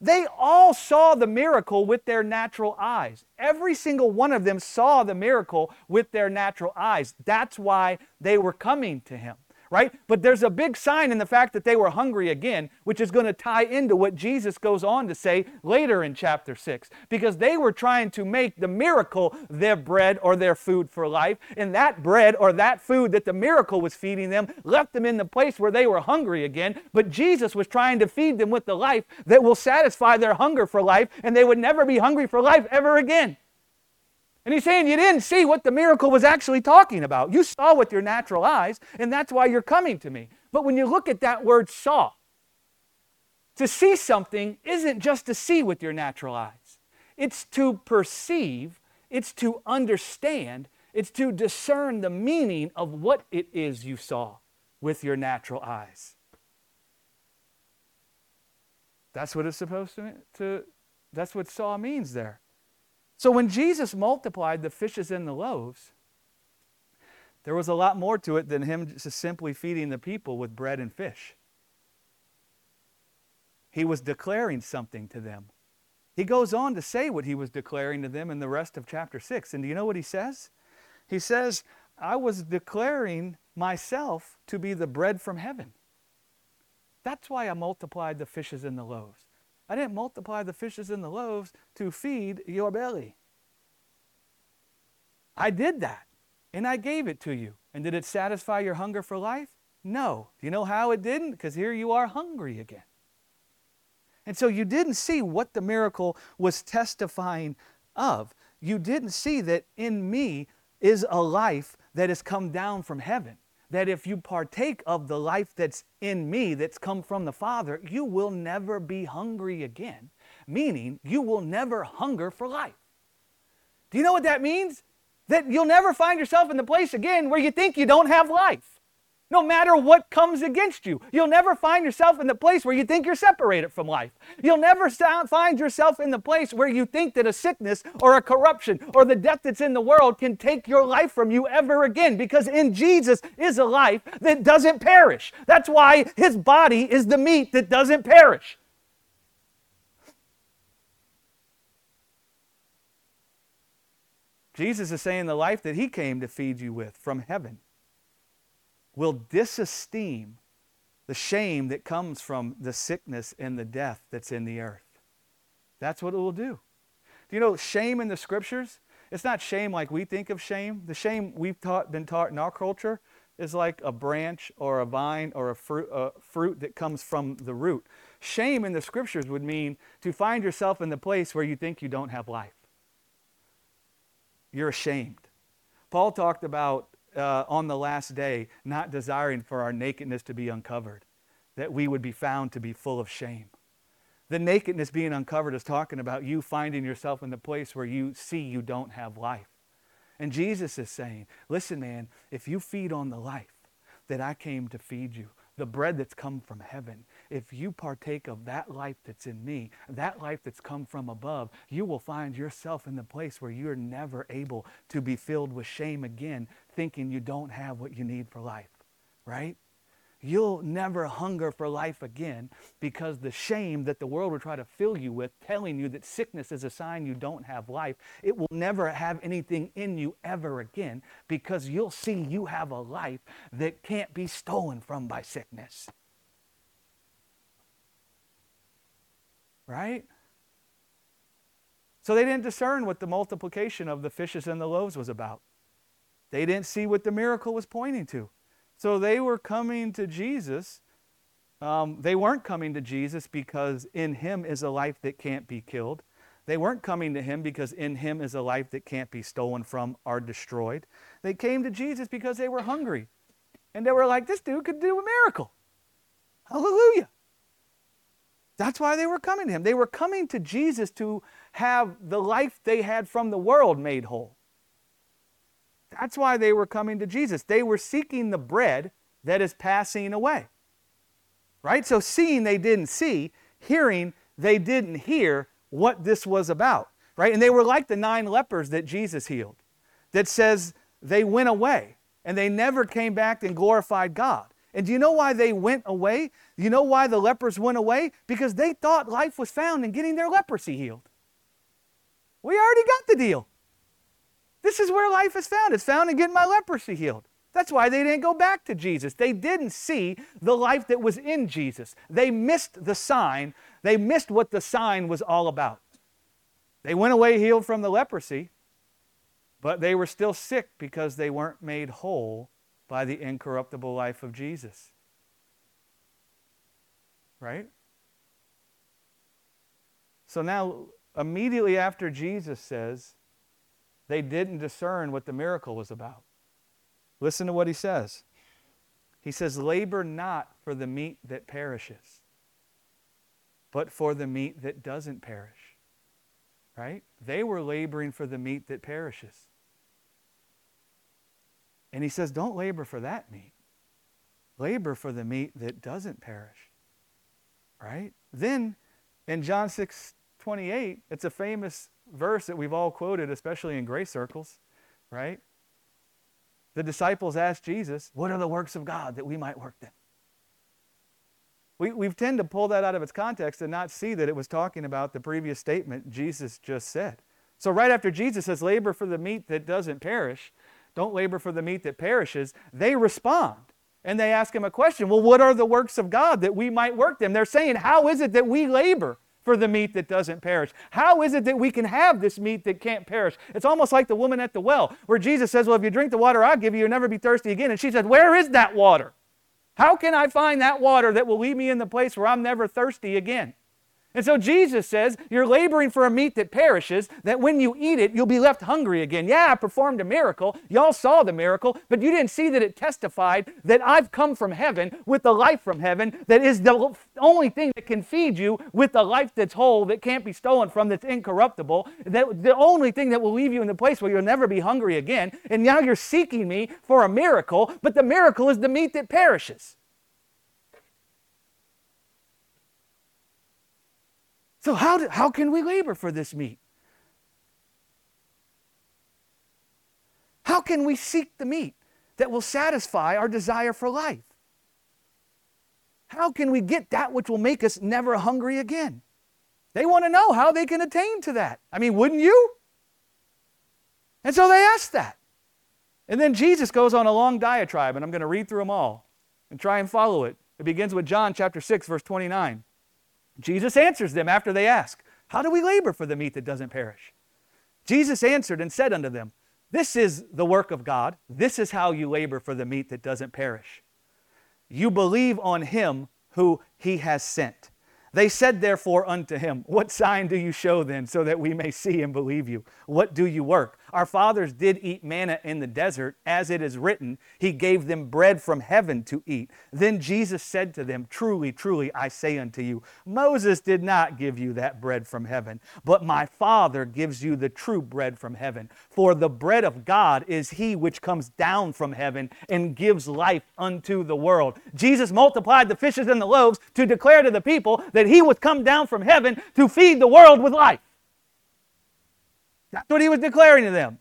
They all saw the miracle with their natural eyes. Every single one of them saw the miracle with their natural eyes. That's why they were coming to him right? But there's a big sign in the fact that they were hungry again, which is going to tie into what Jesus goes on to say later in chapter 6, because they were trying to make the miracle their bread or their food for life. And that bread or that food that the miracle was feeding them left them in the place where they were hungry again. But Jesus was trying to feed them with the life that will satisfy their hunger for life, and they would never be hungry for life ever again. And he's saying you didn't see what the miracle was actually talking about. You saw with your natural eyes, and that's why you're coming to me. But when you look at that word saw, to see something isn't just to see with your natural eyes, it's to perceive, it's to understand, it's to discern the meaning of what it is you saw with your natural eyes. That's what it's supposed to, to that's what saw means there. So when Jesus multiplied the fishes and the loaves, there was a lot more to it than him just simply feeding the people with bread and fish. He was declaring something to them. He goes on to say what he was declaring to them in the rest of chapter 6. And do you know what he says? He says, I was declaring myself to be the bread from heaven. That's why I multiplied the fishes and the loaves. I didn't multiply the fishes and the loaves to feed your belly. I did that, and I gave it to you. And did it satisfy your hunger for life? No. Do you know how it didn't? Because here you are hungry again. And so you didn't see what the miracle was testifying of. You didn't see that in me is a life that has come down from heaven that if you partake of the life that's in me, that's come from the Father, you will never be hungry again, meaning you will never hunger for life. Do you know what that means? That you'll never find yourself in the place again where you think you don't have life no matter what comes against you. You'll never find yourself in the place where you think you're separated from life. You'll never find yourself in the place where you think that a sickness or a corruption or the death that's in the world can take your life from you ever again because in Jesus is a life that doesn't perish. That's why his body is the meat that doesn't perish. Jesus is saying the life that he came to feed you with from heaven will disesteem the shame that comes from the sickness and the death that's in the earth. That's what it will do. Do you know shame in the scriptures? It's not shame like we think of shame. The shame we've taught, been taught in our culture is like a branch or a vine or a fruit, a uh, fruit that comes from the root. Shame in the scriptures would mean to find yourself in the place where you think you don't have life. You're ashamed. Paul talked about uh, on the last day, not desiring for our nakedness to be uncovered, that we would be found to be full of shame. The nakedness being uncovered is talking about you finding yourself in the place where you see you don't have life. And Jesus is saying, listen, man, if you feed on the life that I came to feed you, the bread that's come from heaven, if you partake of that life that's in me, that life that's come from above, you will find yourself in the place where you're never able to be filled with shame again, thinking you don't have what you need for life, right? You'll never hunger for life again because the shame that the world will try to fill you with, telling you that sickness is a sign you don't have life, it will never have anything in you ever again because you'll see you have a life that can't be stolen from by sickness. Right? So they didn't discern what the multiplication of the fishes and the loaves was about. They didn't see what the miracle was pointing to. So they were coming to Jesus. Um, they weren't coming to Jesus because in him is a life that can't be killed. They weren't coming to him because in him is a life that can't be stolen from or destroyed. They came to Jesus because they were hungry. And they were like, this dude could do a miracle. Hallelujah. That's why they were coming to him. They were coming to Jesus to have the life they had from the world made whole. That's why they were coming to Jesus. They were seeking the bread that is passing away. Right? So, seeing they didn't see, hearing they didn't hear what this was about. Right? And they were like the nine lepers that Jesus healed, that says they went away and they never came back and glorified God. And do you know why they went away? You know why the lepers went away? Because they thought life was found in getting their leprosy healed. We already got the deal. This is where life is found. It's found in getting my leprosy healed. That's why they didn't go back to Jesus. They didn't see the life that was in Jesus. They missed the sign, they missed what the sign was all about. They went away healed from the leprosy, but they were still sick because they weren't made whole by the incorruptible life of Jesus. Right? So now, immediately after Jesus says, they didn't discern what the miracle was about. Listen to what he says. He says, Labor not for the meat that perishes, but for the meat that doesn't perish. Right? They were laboring for the meat that perishes. And he says, Don't labor for that meat. Labor for the meat that doesn't perish. Right? Then in John 6 28, it's a famous verse that we've all quoted, especially in grace circles, right? The disciples asked Jesus, What are the works of God that we might work them? We, we tend to pull that out of its context and not see that it was talking about the previous statement Jesus just said. So, right after Jesus says, Labor for the meat that doesn't perish, don't labor for the meat that perishes, they respond and they ask him a question Well, what are the works of God that we might work them? They're saying, How is it that we labor? For the meat that doesn't perish? How is it that we can have this meat that can't perish? It's almost like the woman at the well, where Jesus says, Well, if you drink the water I'll give you, you'll never be thirsty again. And she said, Where is that water? How can I find that water that will lead me in the place where I'm never thirsty again? And so Jesus says, You're laboring for a meat that perishes, that when you eat it, you'll be left hungry again. Yeah, I performed a miracle. Y'all saw the miracle, but you didn't see that it testified that I've come from heaven with the life from heaven that is the only thing that can feed you with the life that's whole, that can't be stolen from, that's incorruptible, that the only thing that will leave you in the place where you'll never be hungry again. And now you're seeking me for a miracle, but the miracle is the meat that perishes. So, how, do, how can we labor for this meat? How can we seek the meat that will satisfy our desire for life? How can we get that which will make us never hungry again? They want to know how they can attain to that. I mean, wouldn't you? And so they ask that. And then Jesus goes on a long diatribe, and I'm going to read through them all and try and follow it. It begins with John chapter 6, verse 29. Jesus answers them after they ask, How do we labor for the meat that doesn't perish? Jesus answered and said unto them, This is the work of God. This is how you labor for the meat that doesn't perish. You believe on him who he has sent. They said therefore unto him, What sign do you show then, so that we may see and believe you? What do you work? Our fathers did eat manna in the desert, as it is written, He gave them bread from heaven to eat. Then Jesus said to them, Truly, truly, I say unto you, Moses did not give you that bread from heaven, but my Father gives you the true bread from heaven. For the bread of God is he which comes down from heaven and gives life unto the world. Jesus multiplied the fishes and the loaves to declare to the people that he was come down from heaven to feed the world with life. That's what he was declaring to them.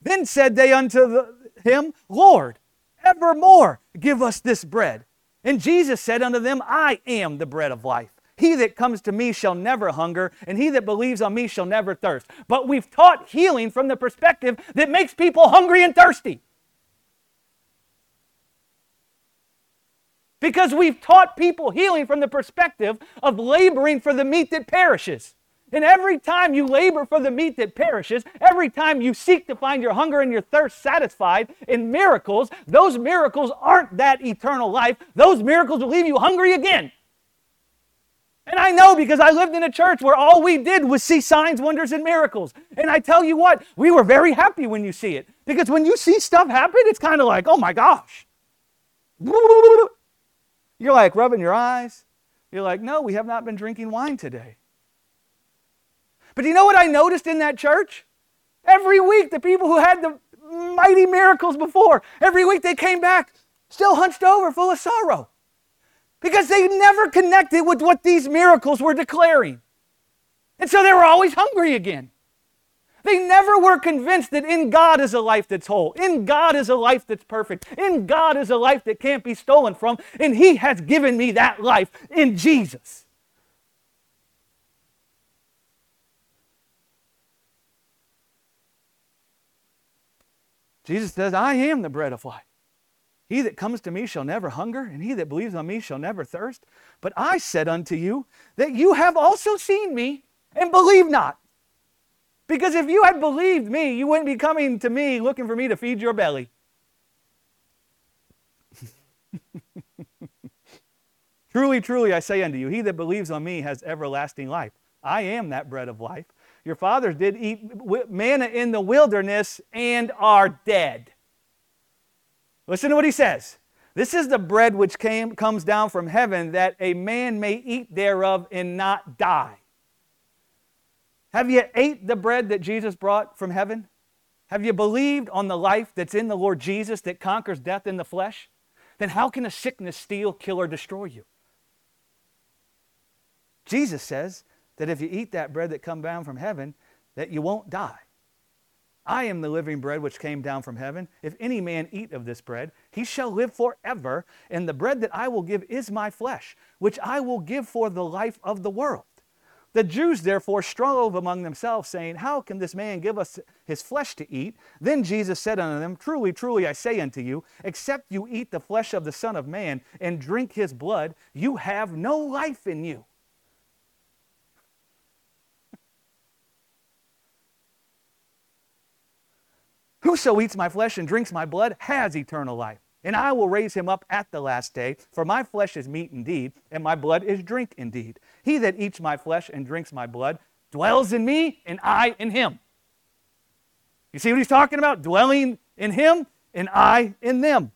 Then said they unto the, him, Lord, evermore give us this bread. And Jesus said unto them, I am the bread of life. He that comes to me shall never hunger, and he that believes on me shall never thirst. But we've taught healing from the perspective that makes people hungry and thirsty. Because we've taught people healing from the perspective of laboring for the meat that perishes. And every time you labor for the meat that perishes, every time you seek to find your hunger and your thirst satisfied in miracles, those miracles aren't that eternal life. Those miracles will leave you hungry again. And I know because I lived in a church where all we did was see signs, wonders, and miracles. And I tell you what, we were very happy when you see it. Because when you see stuff happen, it's kind of like, oh my gosh. You're like rubbing your eyes. You're like, no, we have not been drinking wine today. But you know what I noticed in that church? Every week, the people who had the mighty miracles before, every week they came back still hunched over, full of sorrow. Because they never connected with what these miracles were declaring. And so they were always hungry again. They never were convinced that in God is a life that's whole. In God is a life that's perfect. In God is a life that can't be stolen from. And He has given me that life in Jesus. Jesus says, I am the bread of life. He that comes to me shall never hunger, and he that believes on me shall never thirst. But I said unto you that you have also seen me and believe not. Because if you had believed me, you wouldn't be coming to me looking for me to feed your belly. truly, truly, I say unto you, he that believes on me has everlasting life. I am that bread of life. Your fathers did eat manna in the wilderness and are dead. Listen to what he says. This is the bread which came, comes down from heaven, that a man may eat thereof and not die. Have you ate the bread that Jesus brought from heaven? Have you believed on the life that's in the Lord Jesus that conquers death in the flesh? Then how can a sickness steal, kill, or destroy you? Jesus says that if you eat that bread that come down from heaven, that you won't die. I am the living bread which came down from heaven. If any man eat of this bread, he shall live forever. And the bread that I will give is my flesh, which I will give for the life of the world. The Jews therefore strove among themselves, saying, How can this man give us his flesh to eat? Then Jesus said unto them, Truly, truly, I say unto you, except you eat the flesh of the Son of Man and drink his blood, you have no life in you. Whoso eats my flesh and drinks my blood has eternal life, and I will raise him up at the last day. For my flesh is meat indeed, and my blood is drink indeed. He that eats my flesh and drinks my blood dwells in me, and I in him. You see what he's talking about? Dwelling in him, and I in them.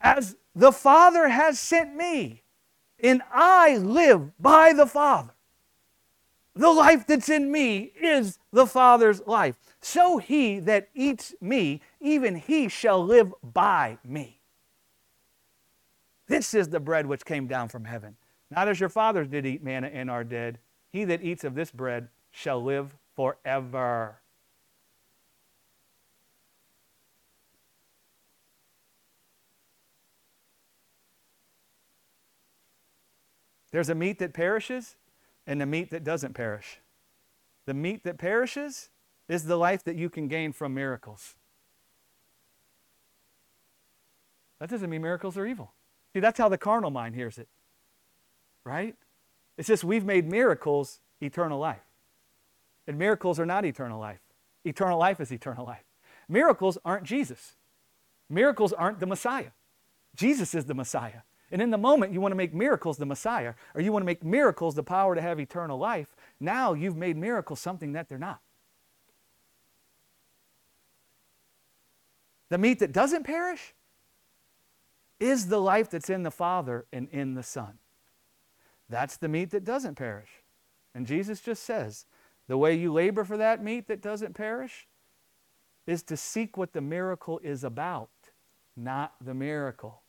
As the Father has sent me, and I live by the Father. The life that's in me is the Father's life. So he that eats me, even he shall live by me. This is the bread which came down from heaven. Not as your fathers did eat manna and are dead. He that eats of this bread shall live forever. There's a meat that perishes and a meat that doesn't perish. The meat that perishes is the life that you can gain from miracles. That doesn't mean miracles are evil. See, that's how the carnal mind hears it. Right? It's just we've made miracles eternal life. And miracles are not eternal life. Eternal life is eternal life. Miracles aren't Jesus. Miracles aren't the Messiah. Jesus is the Messiah. And in the moment you want to make miracles the Messiah, or you want to make miracles the power to have eternal life, now you've made miracles something that they're not. The meat that doesn't perish is the life that's in the Father and in the Son. That's the meat that doesn't perish. And Jesus just says the way you labor for that meat that doesn't perish is to seek what the miracle is about, not the miracle.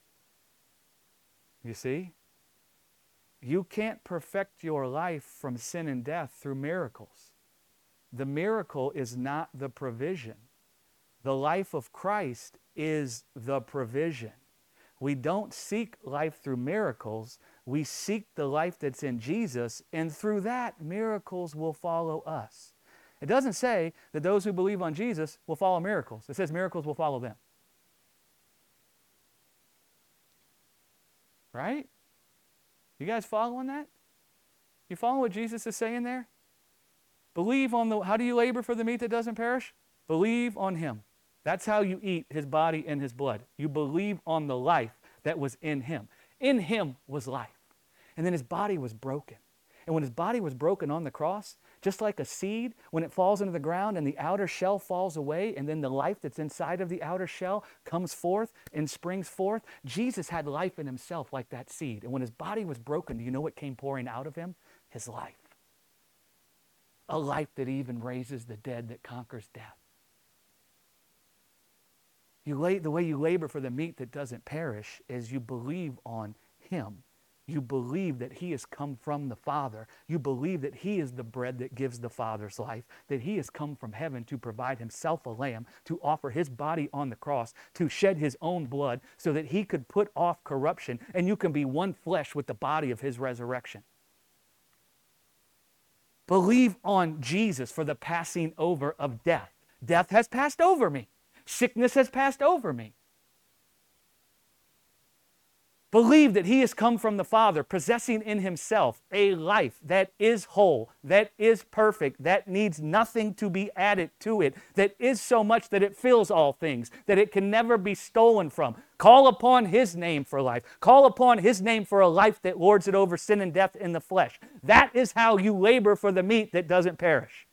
You see? You can't perfect your life from sin and death through miracles. The miracle is not the provision. The life of Christ is the provision. We don't seek life through miracles. We seek the life that's in Jesus, and through that, miracles will follow us. It doesn't say that those who believe on Jesus will follow miracles, it says miracles will follow them. Right? You guys following that? You follow what Jesus is saying there? Believe on the, how do you labor for the meat that doesn't perish? Believe on him. That's how you eat his body and his blood. You believe on the life that was in him. In him was life. And then his body was broken. And when his body was broken on the cross, just like a seed, when it falls into the ground and the outer shell falls away, and then the life that's inside of the outer shell comes forth and springs forth, Jesus had life in himself like that seed. And when his body was broken, do you know what came pouring out of him? His life. A life that even raises the dead, that conquers death. You lay, the way you labor for the meat that doesn't perish is you believe on Him. You believe that He has come from the Father. You believe that He is the bread that gives the Father's life, that He has come from heaven to provide Himself a lamb, to offer His body on the cross, to shed His own blood so that He could put off corruption and you can be one flesh with the body of His resurrection. Believe on Jesus for the passing over of death. Death has passed over me. Sickness has passed over me. Believe that he has come from the Father, possessing in himself a life that is whole, that is perfect, that needs nothing to be added to it, that is so much that it fills all things, that it can never be stolen from. Call upon his name for life. Call upon his name for a life that lords it over sin and death in the flesh. That is how you labor for the meat that doesn't perish.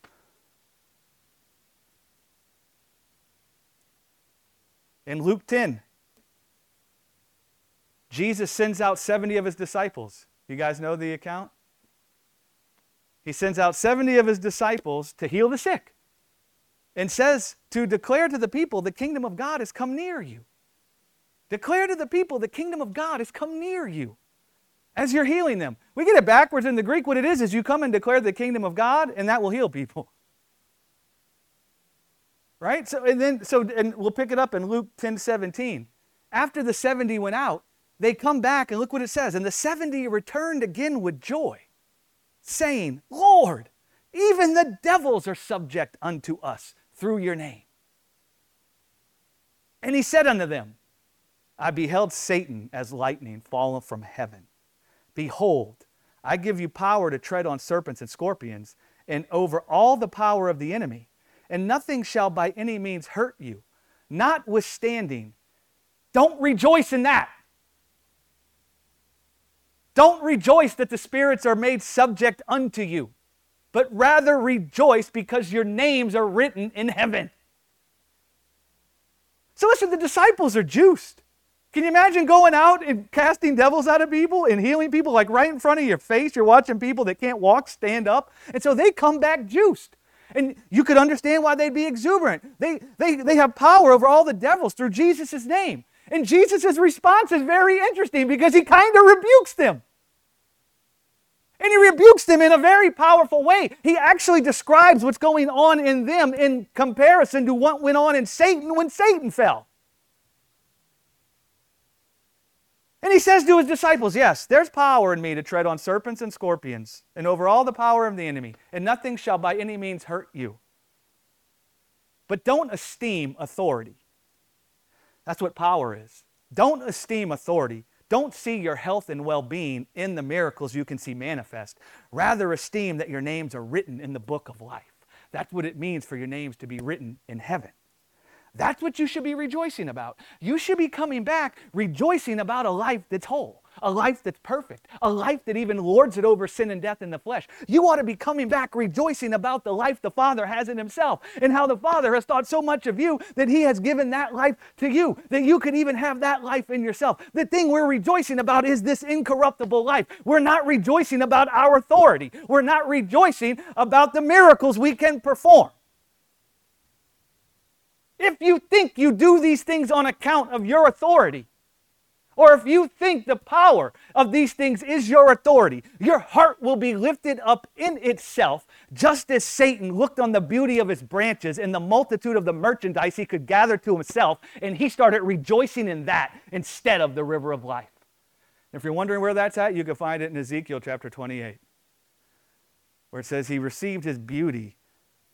In Luke 10, Jesus sends out 70 of his disciples. You guys know the account? He sends out 70 of his disciples to heal the sick and says to declare to the people, the kingdom of God has come near you. Declare to the people, the kingdom of God has come near you as you're healing them. We get it backwards in the Greek. What it is, is you come and declare the kingdom of God, and that will heal people. Right? So, and then, so, and we'll pick it up in Luke 10 17. After the 70 went out, they come back and look what it says. And the 70 returned again with joy, saying, Lord, even the devils are subject unto us through your name. And he said unto them, I beheld Satan as lightning fallen from heaven. Behold, I give you power to tread on serpents and scorpions, and over all the power of the enemy, and nothing shall by any means hurt you. Notwithstanding, don't rejoice in that. Don't rejoice that the spirits are made subject unto you, but rather rejoice because your names are written in heaven. So listen, the disciples are juiced. Can you imagine going out and casting devils out of people and healing people like right in front of your face? You're watching people that can't walk stand up. And so they come back juiced. And you could understand why they'd be exuberant. They, they, they have power over all the devils through Jesus' name. And Jesus' response is very interesting because he kind of rebukes them. And he rebukes them in a very powerful way. He actually describes what's going on in them in comparison to what went on in Satan when Satan fell. And he says to his disciples, Yes, there's power in me to tread on serpents and scorpions and over all the power of the enemy, and nothing shall by any means hurt you. But don't esteem authority. That's what power is. Don't esteem authority. Don't see your health and well being in the miracles you can see manifest. Rather, esteem that your names are written in the book of life. That's what it means for your names to be written in heaven. That's what you should be rejoicing about. You should be coming back rejoicing about a life that's whole a life that's perfect, a life that even lords it over sin and death in the flesh. You ought to be coming back rejoicing about the life the Father has in Himself and how the Father has thought so much of you that He has given that life to you, that you could even have that life in yourself. The thing we're rejoicing about is this incorruptible life. We're not rejoicing about our authority, we're not rejoicing about the miracles we can perform. If you think you do these things on account of your authority, or if you think the power of these things is your authority, your heart will be lifted up in itself, just as Satan looked on the beauty of his branches and the multitude of the merchandise he could gather to himself, and he started rejoicing in that instead of the river of life. If you're wondering where that's at, you can find it in Ezekiel chapter 28, where it says he received his beauty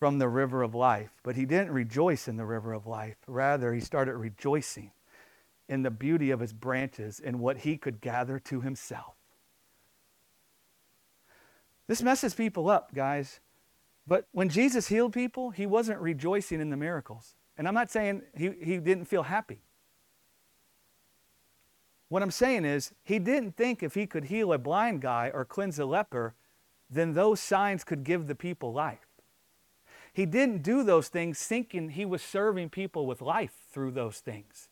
from the river of life, but he didn't rejoice in the river of life. Rather, he started rejoicing in the beauty of his branches and what he could gather to himself. This messes people up, guys. But when Jesus healed people, he wasn't rejoicing in the miracles. And I'm not saying he, he didn't feel happy. What I'm saying is, he didn't think if he could heal a blind guy or cleanse a leper, then those signs could give the people life. He didn't do those things thinking he was serving people with life through those things.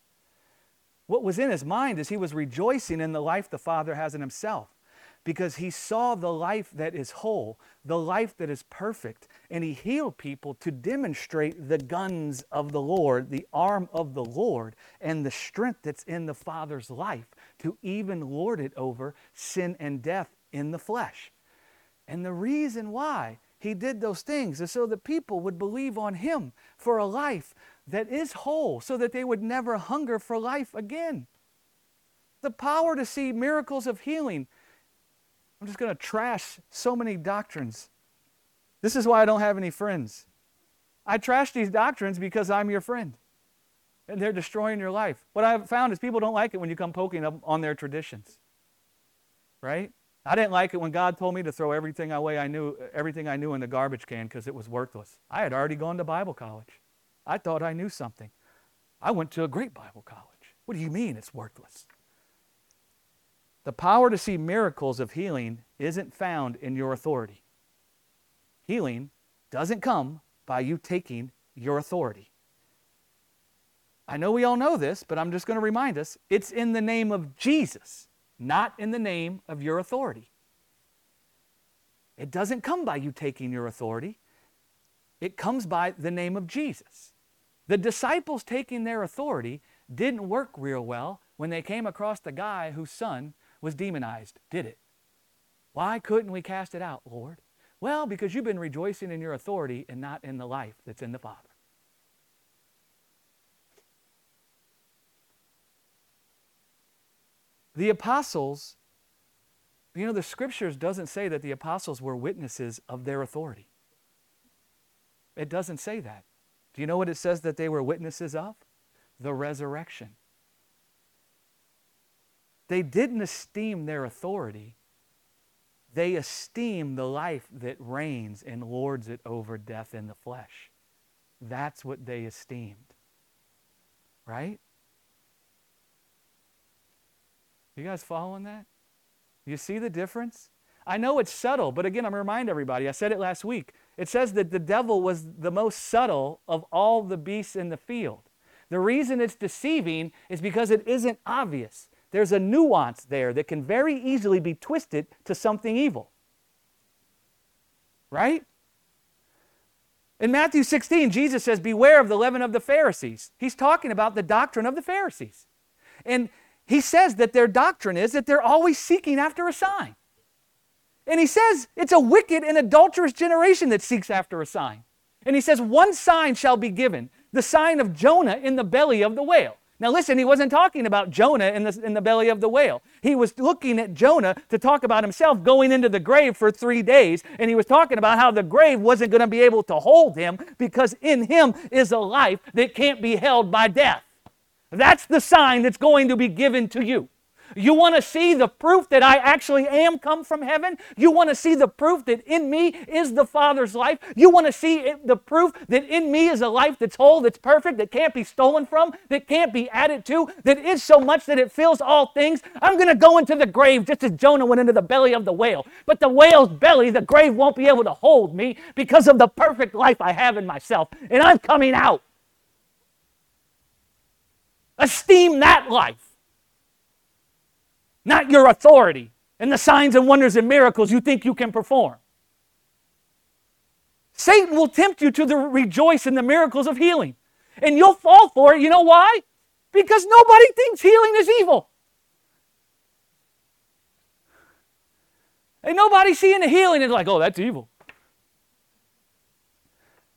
What was in his mind is he was rejoicing in the life the Father has in himself because he saw the life that is whole, the life that is perfect, and he healed people to demonstrate the guns of the Lord, the arm of the Lord, and the strength that's in the Father's life to even lord it over sin and death in the flesh. And the reason why he did those things is so that people would believe on him for a life that is whole so that they would never hunger for life again. The power to see miracles of healing. I'm just going to trash so many doctrines. This is why I don't have any friends. I trash these doctrines because I'm your friend. and they're destroying your life. What I've found is people don't like it when you come poking up on their traditions. Right? I didn't like it when God told me to throw everything away I knew everything I knew in the garbage can because it was worthless. I had already gone to Bible college. I thought I knew something. I went to a great Bible college. What do you mean it's worthless? The power to see miracles of healing isn't found in your authority. Healing doesn't come by you taking your authority. I know we all know this, but I'm just going to remind us it's in the name of Jesus, not in the name of your authority. It doesn't come by you taking your authority, it comes by the name of Jesus. The disciples taking their authority didn't work real well when they came across the guy whose son was demonized, did it? Why couldn't we cast it out, Lord? Well, because you've been rejoicing in your authority and not in the life that's in the Father. The apostles, you know, the scriptures doesn't say that the apostles were witnesses of their authority. It doesn't say that. Do you know what it says that they were witnesses of? The resurrection. They didn't esteem their authority. They esteem the life that reigns and lords it over death in the flesh. That's what they esteemed. Right? You guys following that? You see the difference? I know it's subtle, but again, I'm going to remind everybody. I said it last week. It says that the devil was the most subtle of all the beasts in the field. The reason it's deceiving is because it isn't obvious. There's a nuance there that can very easily be twisted to something evil. Right? In Matthew 16, Jesus says, Beware of the leaven of the Pharisees. He's talking about the doctrine of the Pharisees. And he says that their doctrine is that they're always seeking after a sign. And he says it's a wicked and adulterous generation that seeks after a sign. And he says, One sign shall be given the sign of Jonah in the belly of the whale. Now, listen, he wasn't talking about Jonah in the, in the belly of the whale. He was looking at Jonah to talk about himself going into the grave for three days. And he was talking about how the grave wasn't going to be able to hold him because in him is a life that can't be held by death. That's the sign that's going to be given to you. You want to see the proof that I actually am come from heaven? You want to see the proof that in me is the Father's life? You want to see the proof that in me is a life that's whole, that's perfect, that can't be stolen from, that can't be added to, that is so much that it fills all things? I'm going to go into the grave just as Jonah went into the belly of the whale. But the whale's belly, the grave won't be able to hold me because of the perfect life I have in myself. And I'm coming out. Esteem that life not your authority and the signs and wonders and miracles you think you can perform. Satan will tempt you to the rejoice in the miracles of healing. And you'll fall for it. You know why? Because nobody thinks healing is evil. And nobody seeing the healing is like, oh, that's evil.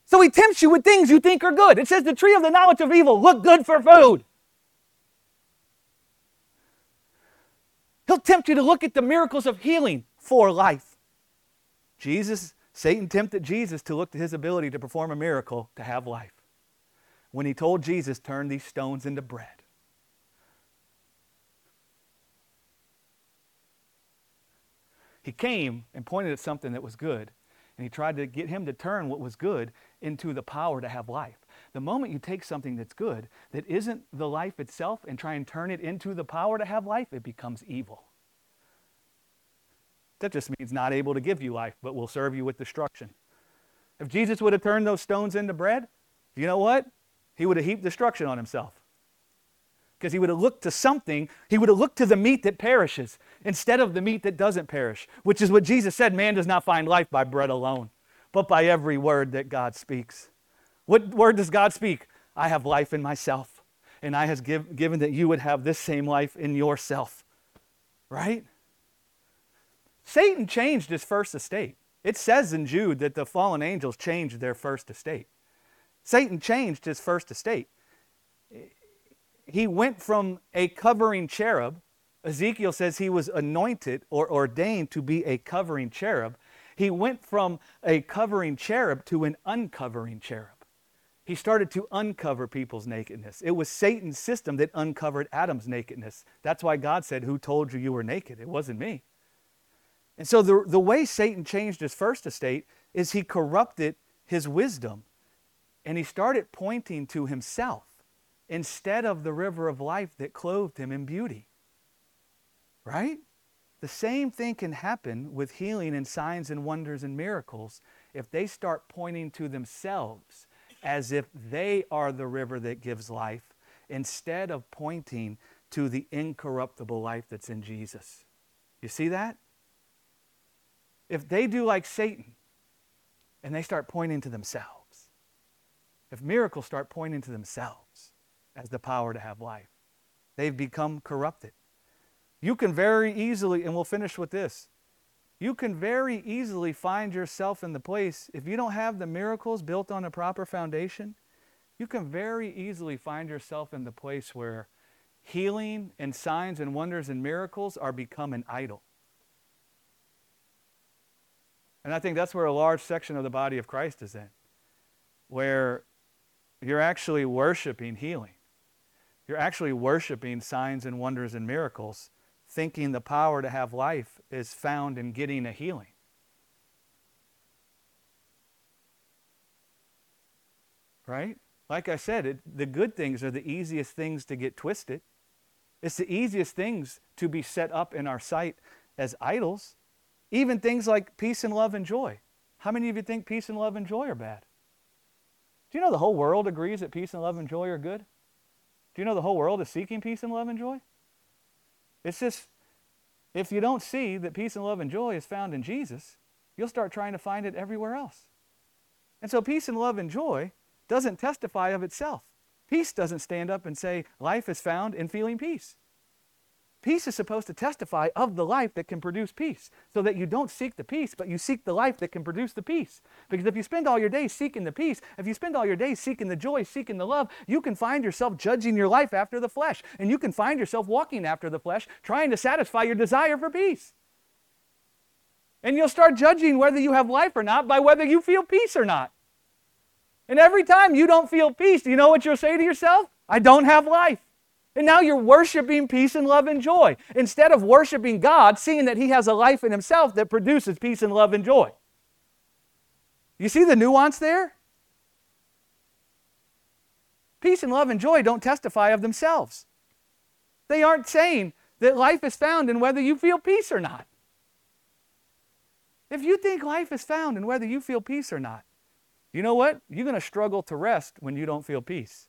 So he tempts you with things you think are good. It says the tree of the knowledge of evil look good for food. He'll tempt you to look at the miracles of healing for life. Jesus, Satan tempted Jesus to look to his ability to perform a miracle to have life. When he told Jesus, turn these stones into bread. He came and pointed at something that was good, and he tried to get him to turn what was good into the power to have life. The moment you take something that's good, that isn't the life itself, and try and turn it into the power to have life, it becomes evil. That just means not able to give you life, but will serve you with destruction. If Jesus would have turned those stones into bread, you know what? He would have heaped destruction on himself. Because he would have looked to something, he would have looked to the meat that perishes instead of the meat that doesn't perish, which is what Jesus said man does not find life by bread alone, but by every word that God speaks. What word does God speak? I have life in myself, and I have give, given that you would have this same life in yourself. Right? Satan changed his first estate. It says in Jude that the fallen angels changed their first estate. Satan changed his first estate. He went from a covering cherub. Ezekiel says he was anointed or ordained to be a covering cherub. He went from a covering cherub to an uncovering cherub. He started to uncover people's nakedness. It was Satan's system that uncovered Adam's nakedness. That's why God said, Who told you you were naked? It wasn't me. And so the, the way Satan changed his first estate is he corrupted his wisdom and he started pointing to himself instead of the river of life that clothed him in beauty. Right? The same thing can happen with healing and signs and wonders and miracles if they start pointing to themselves as if they are the river that gives life instead of pointing to the incorruptible life that's in Jesus. You see that? If they do like Satan and they start pointing to themselves, if miracles start pointing to themselves as the power to have life, they've become corrupted. You can very easily, and we'll finish with this you can very easily find yourself in the place, if you don't have the miracles built on a proper foundation, you can very easily find yourself in the place where healing and signs and wonders and miracles are become an idol. And I think that's where a large section of the body of Christ is in, where you're actually worshiping healing. You're actually worshiping signs and wonders and miracles thinking the power to have life is found in getting a healing. Right? Like I said, it, the good things are the easiest things to get twisted. It's the easiest things to be set up in our sight as idols. Even things like peace and love and joy. How many of you think peace and love and joy are bad? Do you know the whole world agrees that peace and love and joy are good? Do you know the whole world is seeking peace and love and joy? It's just, if you don't see that peace and love and joy is found in Jesus, you'll start trying to find it everywhere else. And so, peace and love and joy doesn't testify of itself. Peace doesn't stand up and say, life is found in feeling peace. Peace is supposed to testify of the life that can produce peace, so that you don't seek the peace, but you seek the life that can produce the peace. Because if you spend all your days seeking the peace, if you spend all your days seeking the joy, seeking the love, you can find yourself judging your life after the flesh, and you can find yourself walking after the flesh, trying to satisfy your desire for peace. And you'll start judging whether you have life or not by whether you feel peace or not. And every time you don't feel peace, do you know what you'll say to yourself? I don't have life. And now you're worshiping peace and love and joy instead of worshiping God, seeing that He has a life in Himself that produces peace and love and joy. You see the nuance there? Peace and love and joy don't testify of themselves. They aren't saying that life is found in whether you feel peace or not. If you think life is found in whether you feel peace or not, you know what? You're going to struggle to rest when you don't feel peace.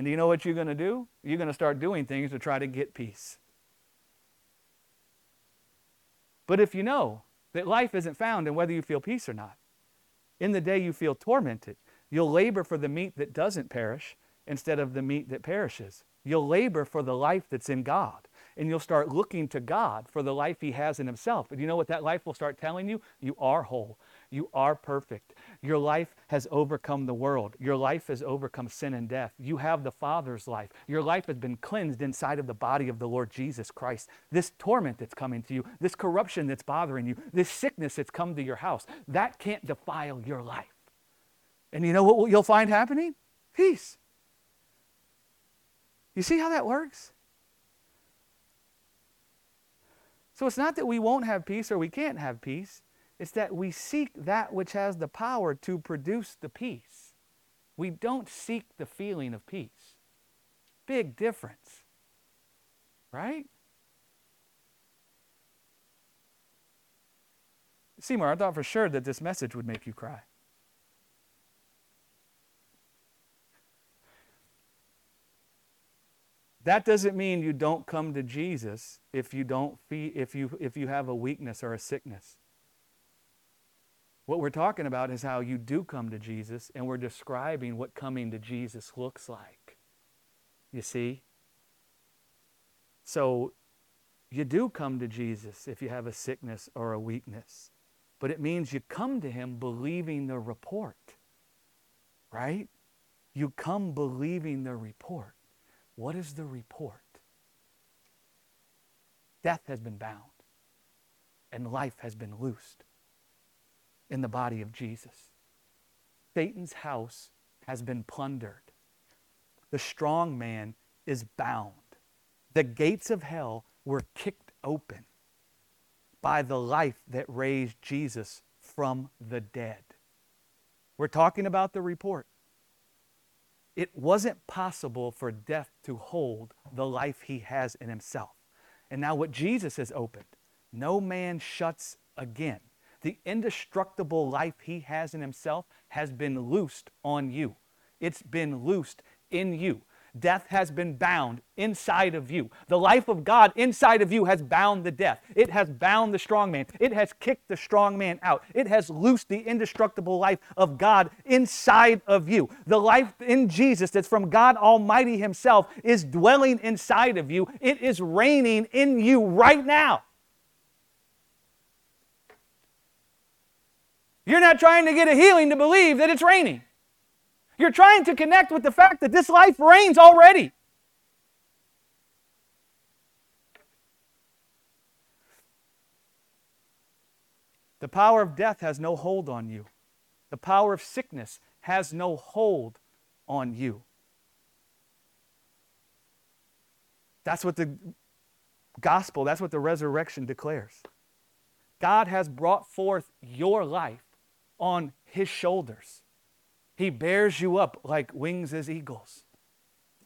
And do you know what you're going to do? You're going to start doing things to try to get peace. But if you know that life isn't found in whether you feel peace or not, in the day you feel tormented, you'll labor for the meat that doesn't perish instead of the meat that perishes. You'll labor for the life that's in God. And you'll start looking to God for the life He has in Himself. And you know what that life will start telling you? You are whole. You are perfect. Your life has overcome the world. Your life has overcome sin and death. You have the Father's life. Your life has been cleansed inside of the body of the Lord Jesus Christ. This torment that's coming to you, this corruption that's bothering you, this sickness that's come to your house, that can't defile your life. And you know what you'll find happening? Peace. You see how that works? So it's not that we won't have peace or we can't have peace. It's that we seek that which has the power to produce the peace. We don't seek the feeling of peace. Big difference. Right? Seymour, I thought for sure that this message would make you cry. That doesn't mean you don't come to Jesus if you don't fee, if you if you have a weakness or a sickness. What we're talking about is how you do come to Jesus, and we're describing what coming to Jesus looks like. You see? So, you do come to Jesus if you have a sickness or a weakness, but it means you come to Him believing the report, right? You come believing the report. What is the report? Death has been bound, and life has been loosed in the body of Jesus. Satan's house has been plundered. The strong man is bound. The gates of hell were kicked open by the life that raised Jesus from the dead. We're talking about the report. It wasn't possible for death to hold the life he has in himself. And now, what Jesus has opened, no man shuts again. The indestructible life he has in himself has been loosed on you. It's been loosed in you. Death has been bound inside of you. The life of God inside of you has bound the death. It has bound the strong man. It has kicked the strong man out. It has loosed the indestructible life of God inside of you. The life in Jesus that's from God Almighty Himself is dwelling inside of you. It is reigning in you right now. You're not trying to get a healing to believe that it's reigning. You're trying to connect with the fact that this life reigns already. The power of death has no hold on you. The power of sickness has no hold on you. That's what the gospel, that's what the resurrection declares. God has brought forth your life on his shoulders. He bears you up like wings as eagles.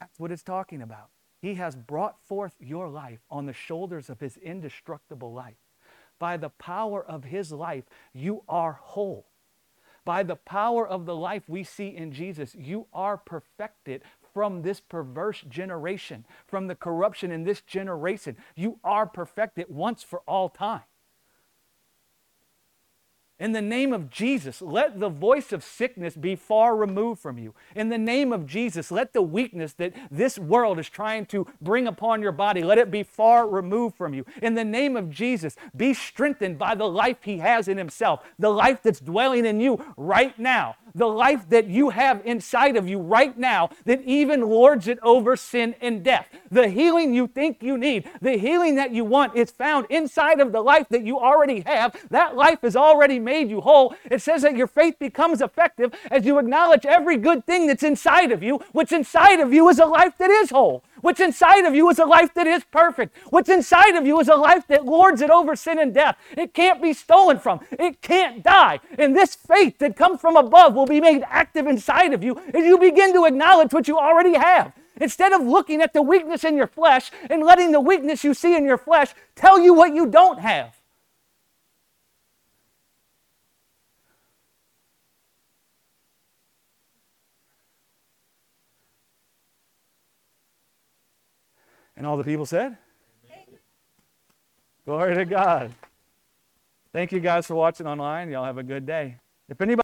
That's what it's talking about. He has brought forth your life on the shoulders of his indestructible life. By the power of his life, you are whole. By the power of the life we see in Jesus, you are perfected from this perverse generation, from the corruption in this generation. You are perfected once for all time. In the name of Jesus, let the voice of sickness be far removed from you. In the name of Jesus, let the weakness that this world is trying to bring upon your body, let it be far removed from you. In the name of Jesus, be strengthened by the life he has in himself, the life that's dwelling in you right now the life that you have inside of you right now that even lords it over sin and death. The healing you think you need, the healing that you want, is found inside of the life that you already have. That life has already made you whole. It says that your faith becomes effective as you acknowledge every good thing that's inside of you, What's inside of you is a life that is whole. What's inside of you is a life that is perfect. What's inside of you is a life that lords it over sin and death. It can't be stolen from, it can't die. And this faith that comes from above will be made active inside of you as you begin to acknowledge what you already have. Instead of looking at the weakness in your flesh and letting the weakness you see in your flesh tell you what you don't have. And all the people said? Glory to God. Thank you guys for watching online. Y'all have a good day. If anybody